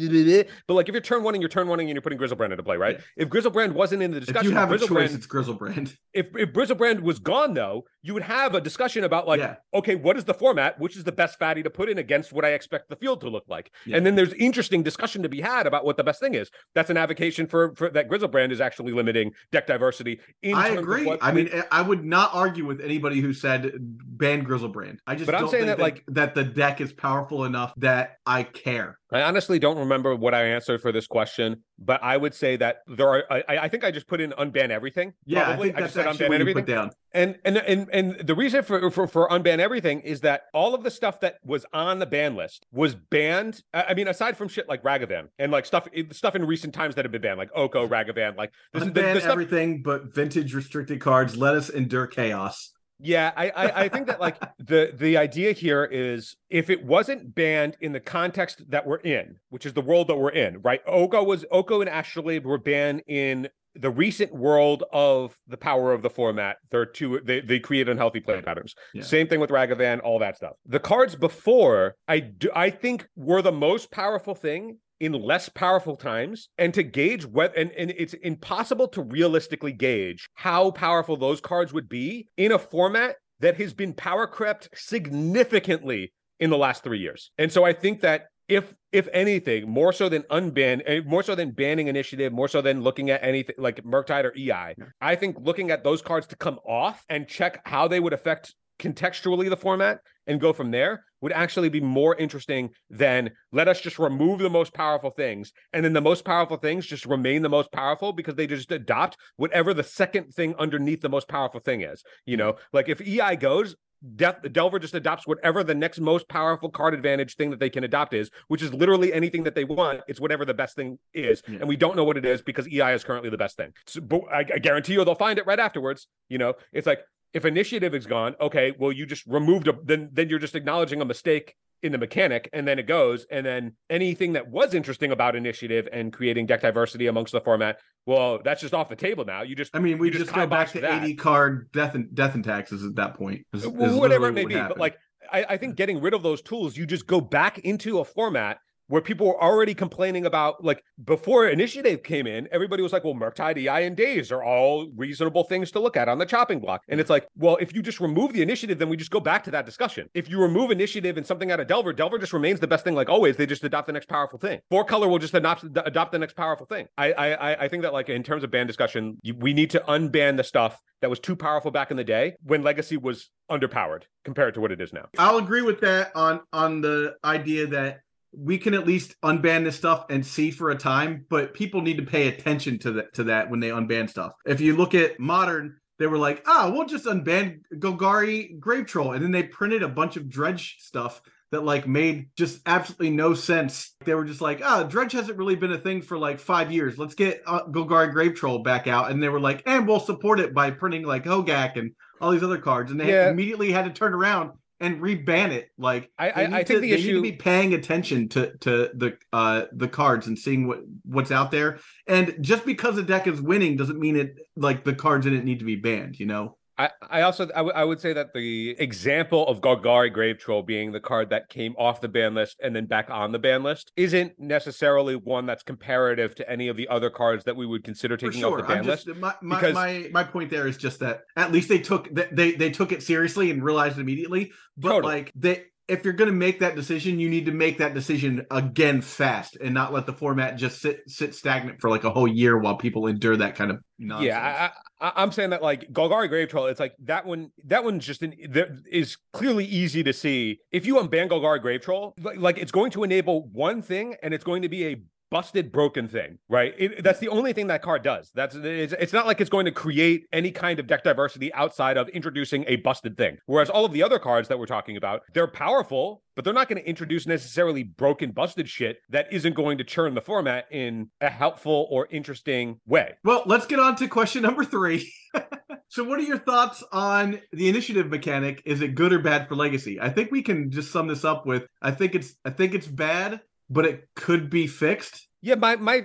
but like if you're turn one and you're turn one and you're putting Griselbrand into play right yeah. if Griselbrand wasn't in the discussion if you have a choice it's Griselbrand. if if Griselbrand was gone though you would have a discussion about like yeah. okay what is the format which is the best fatty to put in against what I expect the field to look like yeah. and then there's interesting discussion to be had about what the best thing is that's an avocation for for that Griselbrand is actually limiting deck diversity I agree. I mean, I would not argue with anybody who said ban Griselbrand. I just but I'm saying that like that the deck is powerful enough that I care. I honestly don't remember what I answered for this question, but I would say that there are. I, I think I just put in unban everything. Yeah, probably. I, I just said unban everything. down. And and and and the reason for, for for unban everything is that all of the stuff that was on the ban list was banned. I mean, aside from shit like Ragavan and like stuff stuff in recent times that have been banned, like Oko, Ragavan, like this, unban the, the stuff... everything but vintage restricted cards. Let us endure chaos. Yeah, I, I, I think that like the the idea here is if it wasn't banned in the context that we're in, which is the world that we're in, right? Oko was Oko and Astrolabe were banned in the recent world of the power of the format. They're two they, they create unhealthy play patterns. Yeah. Same thing with Ragavan, all that stuff. The cards before I do I think were the most powerful thing in less powerful times and to gauge what and, and it's impossible to realistically gauge how powerful those cards would be in a format that has been power crept significantly in the last three years. And so I think that if if anything, more so than unban, eh, more so than banning initiative, more so than looking at anything like Murktide or EI, I think looking at those cards to come off and check how they would affect contextually the format and go from there would actually be more interesting than let us just remove the most powerful things and then the most powerful things just remain the most powerful because they just adopt whatever the second thing underneath the most powerful thing is you know like if ei goes Death, Delver just adopts whatever the next most powerful card advantage thing that they can adopt is, which is literally anything that they want. It's whatever the best thing is, yeah. and we don't know what it is because EI is currently the best thing. So, but I, I guarantee you they'll find it right afterwards. You know, it's like if initiative is gone, okay, well, you just removed a then then you're just acknowledging a mistake in the mechanic, and then it goes, and then anything that was interesting about initiative and creating deck diversity amongst the format, well, that's just off the table now. You just I mean, we just, just go back to that. 80 card death and death and taxes at that point. Is, is whatever it may be. But like I, I think getting rid of those tools, you just go back into a format where people were already complaining about like before initiative came in everybody was like well murktide ei and Daze are all reasonable things to look at on the chopping block. And it's like well if you just remove the initiative then we just go back to that discussion. If you remove initiative and something out of delver delver just remains the best thing like always. They just adopt the next powerful thing. Four color will just adopt adopt the next powerful thing. I i i think that like in terms of ban discussion we need to unban the stuff that was too powerful back in the day when legacy was underpowered compared to what it is now. I'll agree with that on on the idea that we can at least unban this stuff and see for a time, but people need to pay attention to that to that when they unban stuff. If you look at modern, they were like, "Ah, oh, we'll just unban Golgari Grave Troll," and then they printed a bunch of Dredge stuff that like made just absolutely no sense. They were just like, "Ah, oh, Dredge hasn't really been a thing for like five years. Let's get uh, Golgari Grave Troll back out," and they were like, "And we'll support it by printing like Hogaak and all these other cards," and they yeah. immediately had to turn around and reban it. Like I, I, I think to, the issue need to be paying attention to to the uh the cards and seeing what what's out there. And just because a deck is winning doesn't mean it like the cards in it need to be banned. You know. I, I also I, w- I would say that the example of Golgari Grave Troll being the card that came off the ban list and then back on the ban list isn't necessarily one that's comparative to any of the other cards that we would consider taking sure. off the ban just, list. My, my, because... my, my point there is just that at least they took they they took it seriously and realized it immediately. But totally. like they if you're going to make that decision, you need to make that decision again fast and not let the format just sit sit stagnant for like a whole year while people endure that kind of nonsense. Yeah, I, am saying that like Golgari Grave Troll, it's like that one. That one's just in, there is clearly easy to see. If you unban Golgari Grave Troll, like, like it's going to enable one thing, and it's going to be a busted broken thing right? It, that's the only thing that card does. That's it's, it's not like it's going to create any kind of deck diversity outside of introducing a busted thing. Whereas all of the other cards that we're talking about they're powerful but they're not going to introduce necessarily broken busted shit that isn't going to churn the format in a helpful or interesting way. Well let's get on to question number three. So what are your thoughts on the initiative mechanic? Is it good or bad for legacy? I think we can just sum this up with i think it's i think it's bad but it could be fixed. Yeah, my my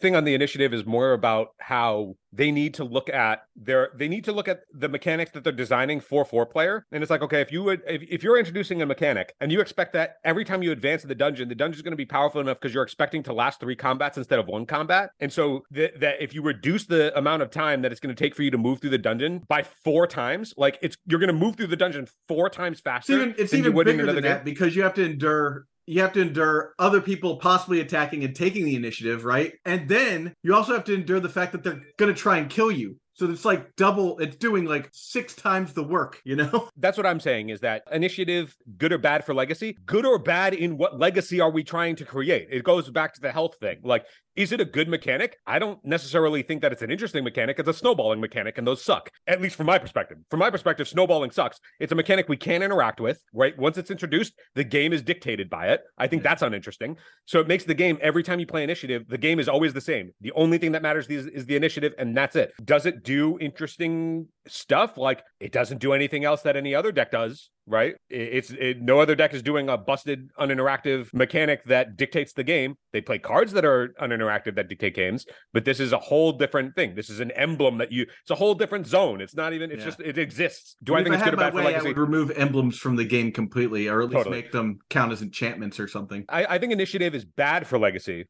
thing on the initiative is more about how they need to look at their they need to look at the mechanics that they're designing for four player. And it's like, okay, if you would if, if you're introducing a mechanic and you expect that every time you advance in the dungeon, the dungeon is going to be powerful enough because you're expecting to last three combats instead of one combat. And so th- that if you reduce the amount of time that it's going to take for you to move through the dungeon by four times, like it's you're going to move through the dungeon four times faster. It's even, it's even bigger than that because you have to endure you have to endure other people possibly attacking and taking the initiative, right? And then you also have to endure the fact that they're going to try and kill you. So it's like double, it's doing like six times the work, you know? That's what I'm saying is that initiative, good or bad for legacy? Good or bad in what legacy are we trying to create? It goes back to the health thing. Like, is it a good mechanic? I don't necessarily think that it's an interesting mechanic. It's a snowballing mechanic, and those suck, at least from my perspective. From my perspective, snowballing sucks. It's a mechanic we can't interact with, right? Once it's introduced, the game is dictated by it. I think mm-hmm. that's uninteresting. So it makes the game, every time you play initiative, the game is always the same. The only thing that matters is, is the initiative, and that's it. Does it do interesting stuff? Like, it doesn't do anything else that any other deck does right? It's it, no other deck is doing a busted uninteractive mechanic that dictates the game. They play cards that are uninteractive that dictate games, but this is a whole different thing. This is an emblem that you. It's a whole different zone. It's not even. It's yeah. just it exists. Do I, I think it's good or bad way, for legacy? I would remove emblems from the game completely, or at least totally. make them count as enchantments or something. I, I think initiative is bad for legacy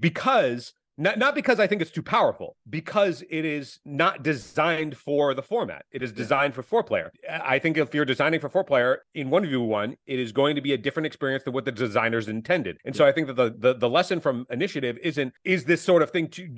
because not, not because I think it's too powerful, because it is not designed for the format. It is designed for four player. I think if you're designing for four player in one view one, it is going to be a different experience than what the designers intended. And so I think that the, the the lesson from initiative isn't is this sort of thing too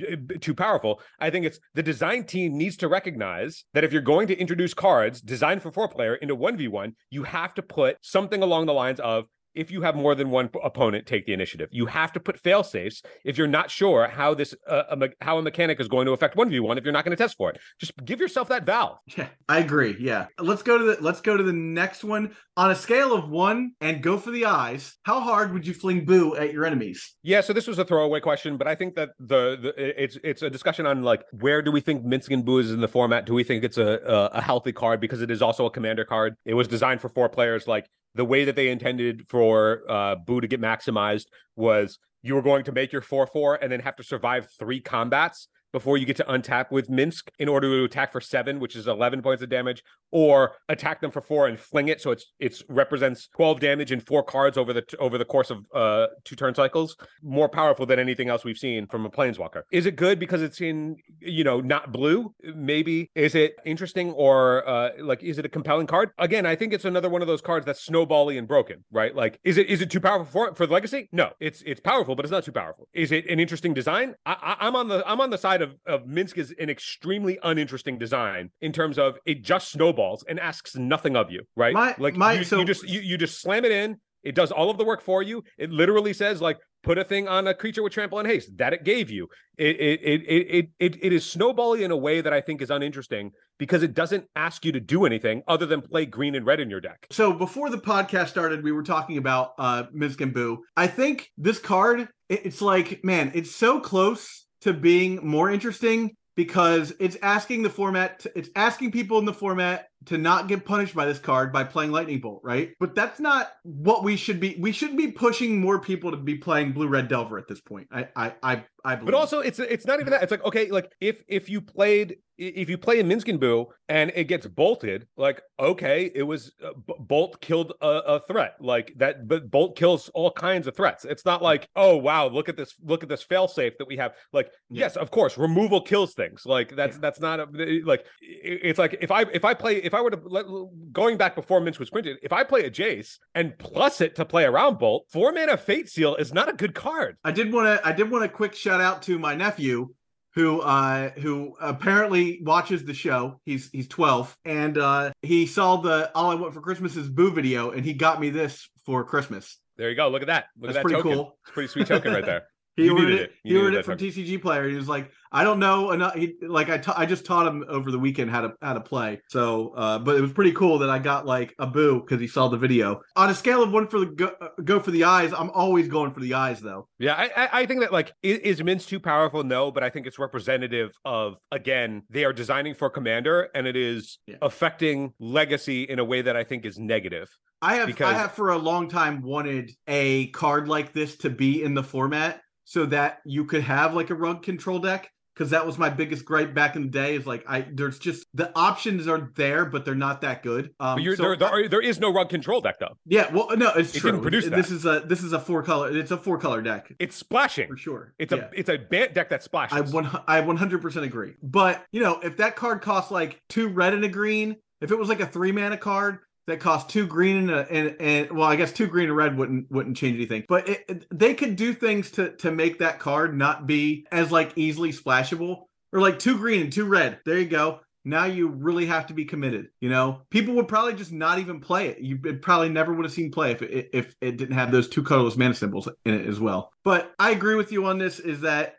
too powerful. I think it's the design team needs to recognize that if you're going to introduce cards designed for four player into one v one, you have to put something along the lines of if you have more than one opponent take the initiative. You have to put fail safes if you're not sure how this uh, a me- how a mechanic is going to affect one v one. If you're not going to test for it, just give yourself that valve. Yeah, I agree. Yeah, let's go to the let's go to the next one on a scale of one and go for the eyes. How hard would you fling boo at your enemies? Yeah, so this was a throwaway question, but I think that the, the it's it's a discussion on like where do we think Minsc and Boo is in the format? Do we think it's a, a a healthy card because it is also a commander card? It was designed for four players. Like the way that they intended for uh, Boo to get maximized was you were going to make your 4 4 and then have to survive three combats before you get to untap with Minsc in order to attack for seven, which is 11 points of damage, or attack them for four and fling it. So it's it's represents 12 damage in four cards over the over the course of uh, two turn cycles. More powerful than anything else we've seen from a planeswalker. Is it good because it's in you know not blue? Maybe is it interesting or uh, like is it a compelling card? Again, I think it's another one of those cards that's snowbally and broken, right? Like is it is it too powerful for for the legacy? No, it's it's powerful, but it's not too powerful. Is it an interesting design? I, I, I'm on the I'm on the side of of Minsc is an extremely uninteresting design in terms of it just snowballs and asks nothing of you, right? My, like my, you, so, you just you, you just slam it in It does all of the work for you. It literally says like put a thing on a creature with trample and haste that it gave you. It it it it it, it is snowballing in a way that I think is uninteresting because it doesn't ask you to do anything other than play green and red in your deck. So before the podcast started, we were talking about uh Minsc and Boo. I think this card, it's like, man, it's so close to being more interesting because it's asking the format to, it's asking people in the format to not get punished by this card by playing lightning bolt right but that's not what we should be we should be pushing more people to be playing blue red delver at this point i i i, I believe. but also it's it's not even that it's like okay like if if you played if you play a Minsc and Boo and it gets bolted, like okay, it was uh, B- Bolt killed a, a, threat like that, but Bolt kills all kinds of threats. It's not like oh wow, look at this, look at this failsafe that we have. Like yeah. yes, of course, removal kills things. Like that's yeah. that's not a, like it's like if I if I play if I were to let, going back before Minsc was printed, if I play a Jace and plus it to play around Bolt, four mana Fate Seal is not a good card. I did want to I did want a quick shout out to my nephew who uh who apparently watches the show. He's he's 12 and uh he saw the all I want for Christmas is boo video and he got me this for Christmas. There you go. Look at that. Look That's at that pretty token. cool. It's pretty sweet token right there. he ordered it. He ordered it from. TCG Player. He was like, I don't know enough. He, like I, just taught him over the weekend how to how to play. So, uh, but it was pretty cool that I got like a boo because he saw the video. On a scale of one for the go, uh, go for the eyes, I'm always going for the eyes though. Yeah, I I think that like is, is Minsc too powerful? No, but I think it's representative of again they are designing for commander and it is yeah. affecting legacy in a way that I think is negative. I have because... I have for a long time wanted a card like this to be in the format so that you could have like a rug control deck because that was my biggest gripe back in the day. Is like I there's just the options are there, but they're not that good. Um, so there, there, are, there is no rug control deck though. Yeah, well, no, it's it true. Didn't produce this is a this is a four color. It's a four color deck. It's splashing for sure. It's yeah. a it's a bant deck that splashes. I one I 100 percent agree. But you know, if that card costs like two red and a green, if it was like a three mana card, that cost two green and, a, and and well, I guess two green and red wouldn't wouldn't change anything. But it, they could do things to to make that card not be as like easily splashable, or like two green and two red. There you go. Now you really have to be committed. You know, people would probably just not even play it. You probably never would have seen play if it, if it didn't have those two colorless mana symbols in it as well. But I agree with you on this. Is that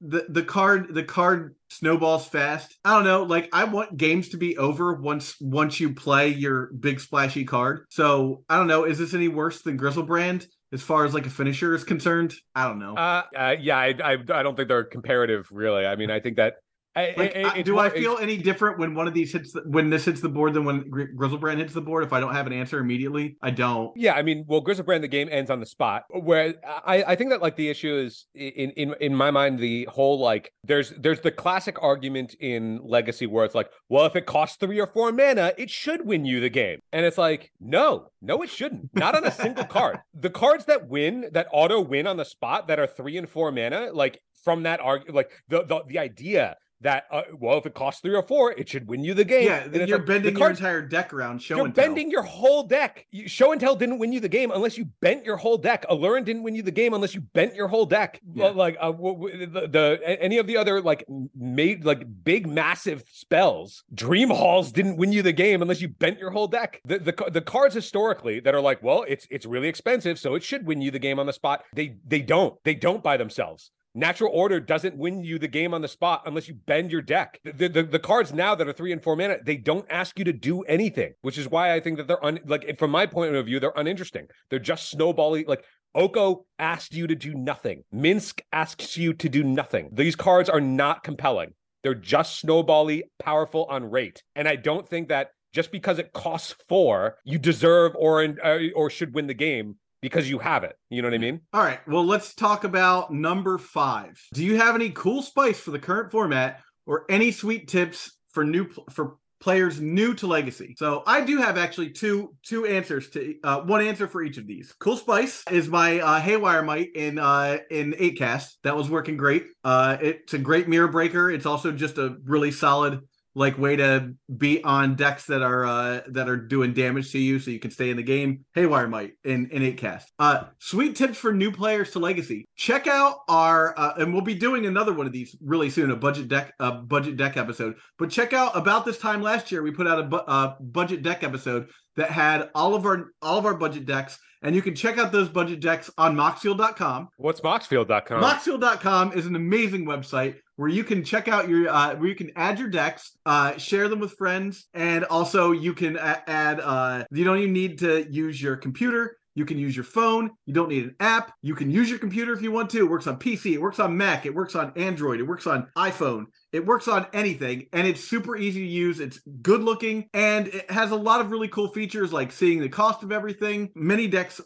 the the card the card snowballs fast. I don't know. Like I want games to be over once once you play your big splashy card. So I don't know. Is this any worse than Griselbrand? As far as like a finisher is concerned, I don't know. Uh, uh yeah, I, I I don't think they're comparative, really. I mean, I think that like, I, do I feel any different when one of these hits the, when this hits the board than when Griselbrand hits the board? If I don't have an answer immediately, I don't. Yeah, I mean, well, Griselbrand the game ends on the spot. Where I, I think that like the issue is in in in my mind the whole like there's there's the classic argument in Legacy where it's like, well, if it costs three or four mana, it should win you the game, and it's like, no, no, it shouldn't. Not on a single card. The cards that win that auto win on the spot that are three and four mana, like from that argument, like the, the the idea that uh, well, if it costs three or four, it should win you the game. Yeah, then you're like, bending your entire deck around. Show you're and bending your whole deck. Show and tell didn't win you the game unless you bent your whole deck. Aluren didn't win you the game unless you bent your whole deck. Yeah. Like uh, the, the any of the other like made like big massive spells. Dream Halls didn't win you the game unless you bent your whole deck. The, the the cards historically that are like, well, it's it's really expensive, so it should win you the game on the spot. They they don't. They don't by themselves. Natural order doesn't win you the game on the spot unless you bend your deck. The, the, the, cards now that are three and four mana, they don't ask you to do anything, which is why I think that they're un, like from my point of view, they're uninteresting. They're just snowballing. Like Oko asked you to do nothing. Minsc asks you to do nothing. These cards are not compelling. They're just snowbally, powerful on rate, and I don't think that just because it costs four, you deserve or uh, or should win the game because you have it. You know what I mean? All right. Well, let's talk about number five. Do you have any cool spice for the current format or any sweet tips for new for players new to legacy so i do have actually two two answers to uh, one answer for each of these cool spice is my uh, Haywire Mite in uh in 8 cast that was working great uh it's a great mirror breaker it's also just a really solid like way to be on decks that are uh that are doing damage to you so you can stay in the game. Haywire Mite in in 8cast uh sweet tips for new players to legacy. Check out our uh, and we'll be doing another one of these really soon a budget deck a budget deck episode. But check out about this time last year we put out a bu- uh, budget deck episode that had all of our all of our budget decks. And you can check out those budget decks on moxfield.com What's Moxfield.com? Moxfield.com is an amazing website where you can check out your uh, where you can add your decks, uh, share them with friends, and also you can a- add. Uh, you don't even need to use your computer. You can use your phone. You don't need an app. You can use your computer if you want to. It works on PC. It works on Mac. It works on Android. It works on iPhone. It works on anything, and it's super easy to use. It's good looking, and it has a lot of really cool features like seeing the cost of everything. Many decks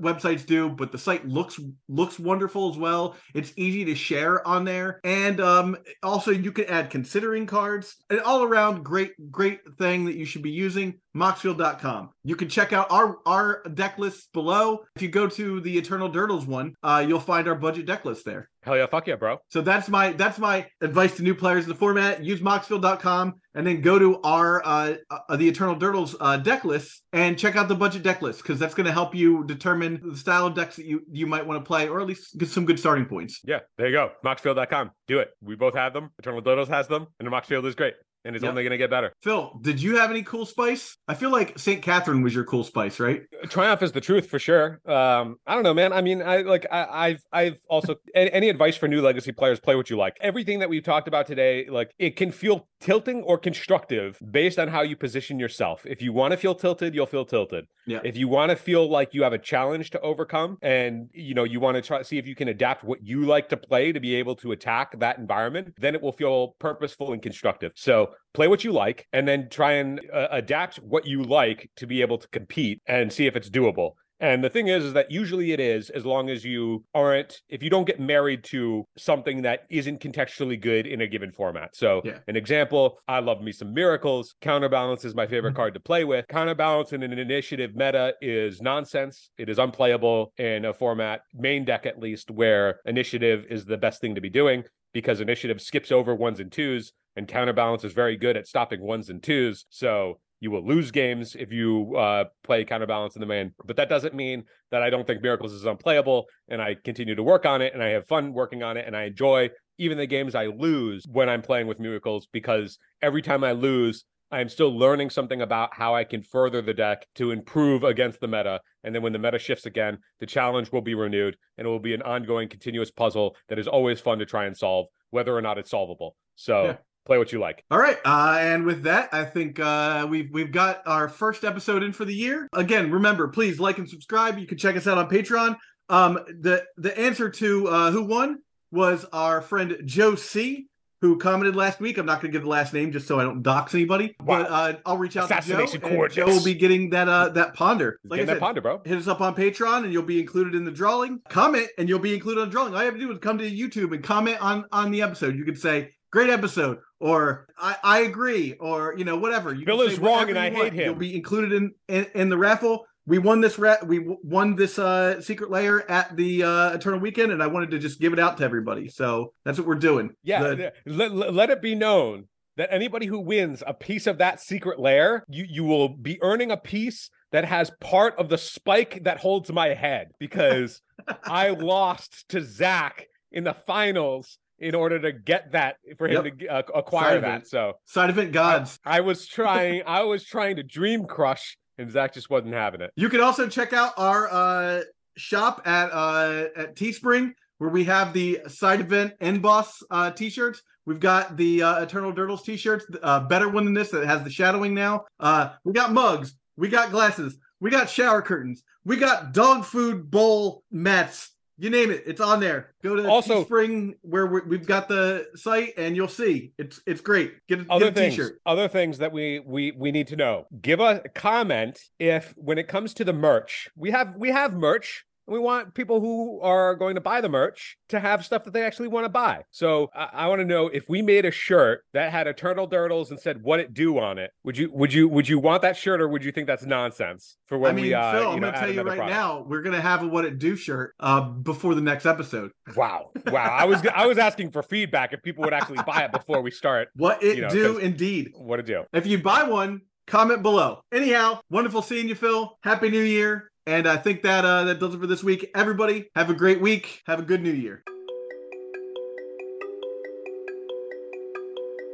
websites do but the site looks looks wonderful as well. It's easy to share on there. And um also you can add considering cards. An all around great great thing that you should be using moxfield.com you can check out our our deck lists below if you go to the eternal durdles one uh you'll find our budget deck list there Hell yeah, fuck yeah, bro. so that's my that's my advice to new players in the format. Use moxfield.com and then go to our uh, uh the Eternal Durdles uh, deck list and check out the budget deck list because that's going to help you determine the style of decks that you you might want to play or at least get some good starting points. Yeah, there you go. Moxfield.com. Do it. We both have them. Eternal Durdles has them, and the Moxfield is great. And it's Yep. only going to get better. Phil, did you have any cool spice? I feel like St. Catherine was your cool spice, right? Triumph is the truth for sure. Um, I don't know, man. I mean, I like I, I've I've also any advice for new legacy players, play what you like. Everything that we've talked about today, like it can feel tilting or constructive based on how you position yourself. If you want to feel tilted, you'll feel tilted. Yeah. If you want to feel like you have a challenge to overcome and you know you want to try see if you can adapt what you like to play to be able to attack that environment, then it will feel purposeful and constructive. So play what you like and then try and uh, adapt what you like to be able to compete and see if it's doable. And the thing is, is that usually it is, as long as you aren't, if you don't get married to something that isn't contextually good in a given format. So, Yeah. an example, I love me some miracles. Counterbalance is my favorite card to play with. Counterbalance in an initiative meta is nonsense. It is unplayable in a format, main deck at least, where initiative is the best thing to be doing because initiative skips over ones and twos, and counterbalance is very good at stopping ones and twos. So you will lose games if you uh, play counterbalance in the main. But that doesn't mean that I don't think Miracles is unplayable, and I continue to work on it, and I have fun working on it, and I enjoy even the games I lose when I'm playing with Miracles because every time I lose. I'm still learning something about how I can further the deck to improve against the meta. And then when the meta shifts again, the challenge will be renewed and it will be an ongoing, continuous puzzle that is always fun to try and solve, whether or not it's solvable. So Yeah. Play what you like. All right, uh, and with that, I think uh, we've we've got our first episode in for the year. Again, remember, please like and subscribe. You can check us out on Patreon. Um, the the answer to uh, who won was our friend Joe C, who commented last week. I'm not going to give the last name just so I don't dox anybody, but uh, I'll reach out to Joe. And. Joe will be getting that uh, that ponder. Like I Get that ponder, bro. hit us up on Patreon and you'll be included in the drawing. Comment and you'll be included on the drawing. All you have to do is come to YouTube and comment on on the episode. You could say great episode or I, I agree or you know whatever. you bill is wrong and i want. hate him you'll be included in in, in the raffle. We won this ra- we won this uh Secret Lair at the uh Eternal Weekend and I wanted to just give it out to everybody. So that's what we're doing. Yeah, The- let, let- let it be known that anybody who wins a piece of that Secret Lair you you will be earning a piece that has part of the spike that holds my head because I lost to Zach in the finals in order to get that for him Yep. to uh, acquire Side that. So Side event gods. I was trying, I was trying to dream crush, and Zach just wasn't having it. You can also check out our uh, shop at uh, at Teespring, where we have the side event end boss uh, t-shirts. We've got the uh, Eternal Durdles t-shirts, uh, better one than this that has the shadowing now. Uh, we got mugs, we got glasses, we got shower curtains, we got dog food bowl mats. You name it, it's on there. Go to Also- Teespring where we're, we've got the site, and you'll see it's it's great. Get a, other get a things t-shirt. other things that we we we need to know give a comment if when it comes to the merch we have we have merch we want people who are going to buy the merch to have stuff that they actually want to buy. So I, I want to know if we made a shirt that had a turtle durdles and said what it do on it. Would you would you would you want that shirt or would you think that's nonsense for when I mean, we? Uh, Phil, I'm gonna tell you right product? now, we're gonna have a what it do shirt uh, before the next episode. Wow, wow! I was I was asking for feedback if people would actually buy it before we start. What it You know, do indeed. What it do? If you buy one, comment below. Anyhow, wonderful seeing you, Phil. Happy New Year. And I think that uh, that does it for this week. Everybody, have a great week. Have a good New Year.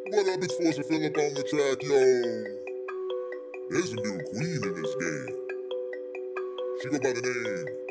What up, it's Force Philip on the track, yo. There's a new queen in this game. She go by the name.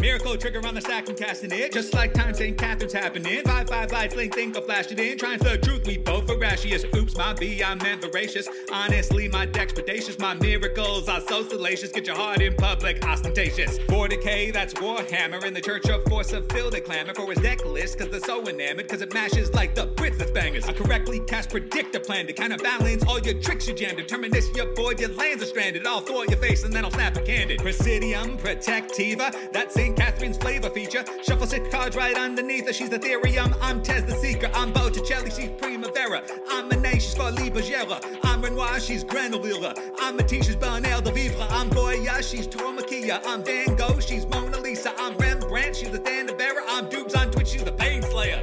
Miracle trigger on the stack and casting it. Just like time St. Catherine's happening. Five, five, fling, think, go flash it in. Trying the truth, we both voracious. Oops, my B, I meant voracious. Honestly, my deck's predacious. My miracles are so salacious. Get your heart in public, ostentatious. For decay, that's Warhammer. In the church of force of Phil, they clamor for his deck list. Cause they're so enamored. Cause it mashes like the Brits that's bangers. I correctly cast predictor plan to counterbalance all your tricks you jam. Determine this, your boy, your lands are stranded. I'll throw your face and then I'll snap a candid. Presidium Protectiva, that's St. Catherine's flavor feature. Shuffle six cards right underneath her. She's the Ethereum. I'm Tez the Seeker. I'm Botticelli. She's Primavera. I'm Monet. She's for Libagera. I'm Renoir. She's Granolilla. I'm Matisse. She's Bernal de Vivre. I'm Goya. She's Tormaquilla. I'm Van Gogh. She's Mona Lisa. I'm Rembrandt. She's the Thandavera. I'm Dukes on Twitch. She's the Pain Slayer.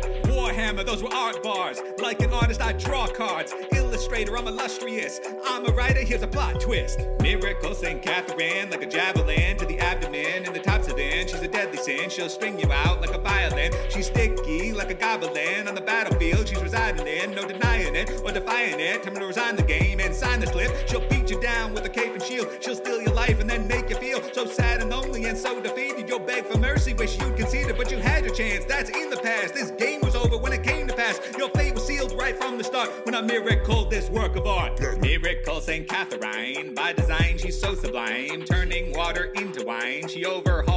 Those were art bars. Like an artist, I draw cards. Illustrator. I'm illustrious. I'm a writer. Here's a plot twist. Miracle St. Catherine. Like a javelin to the abdomen and the tops of it. She's a deadly sin. She'll string you out like a violin. She's sticky like a goblin on the battlefield. She's residing in, no denying it or defying it. Time to resign the game and sign the slip. She'll beat you down with a cape and shield. She'll steal your life and then make you feel so sad and lonely and so defeated. You'll beg for mercy, wish you'd conceded, but you had your chance. That's in the past. This game was over Miracle St. Catherine. By design, she's so sublime, turning water into wine. She overhauled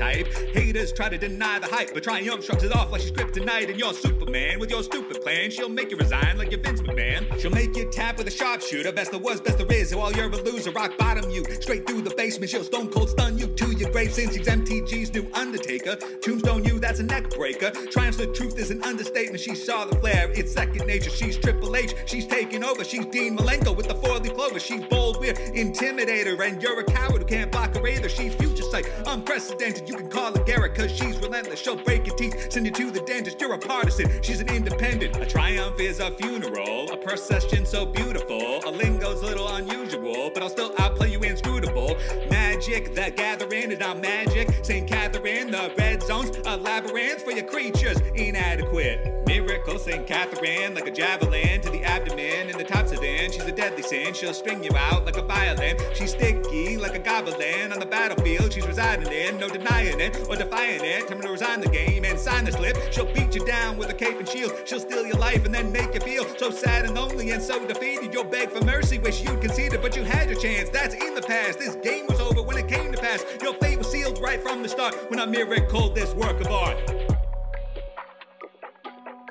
archetype. Haters try to deny the hype, but triumph shrugs it off like she's kryptonite. And you're Superman with your stupid plan. She'll make you resign like you're Vince McMahon. She'll make you tap with a sharpshooter. Best there was, best there is. While you're a loser, rock bottom you. Straight through the basement, she'll stone cold stun you to your grave. Since she's MTG's new Undertaker. Tombstone you, that's a neck breaker. Triumphs the truth is an understatement. She saw the flare, it's second nature. She's Triple H, she's taking over. She's Dean Malenko with the four leaf clover. She's bold, weird, intimidator. And you're a coward who can't block her either. She's future sight, unprecedented. You can call her Garrett, cause she's relentless. She'll break your teeth, send you to the dentist. You're a partisan, she's an independent. A triumph is a funeral, a procession so beautiful. A lingo's a little unusual, but I'll still outplay you inscrutable. Magic, the gathering is not magic. St. Catherine, the red zones, a labyrinth for your creatures. Inadequate. Miracle, St. Catherine, like a javelin to the abdomen and the tops of then. She's a deadly sin, she'll string you out like a violin. She's sticky like a goblin on the battlefield. She's residing in, no denying it or defying it. Time to resign the game and sign the slip. She'll beat you down with a cape and shield. She'll steal your life and then make you feel so sad and lonely and so defeated. You'll beg for mercy, wish you'd conceded, but you had your chance. That's in the past. This game was over when it came to pass. Your fate was sealed right from the start when I miracle this work of art.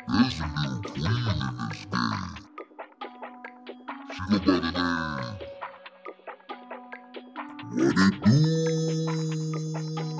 There's a new queen in this. She go by the name. What it do?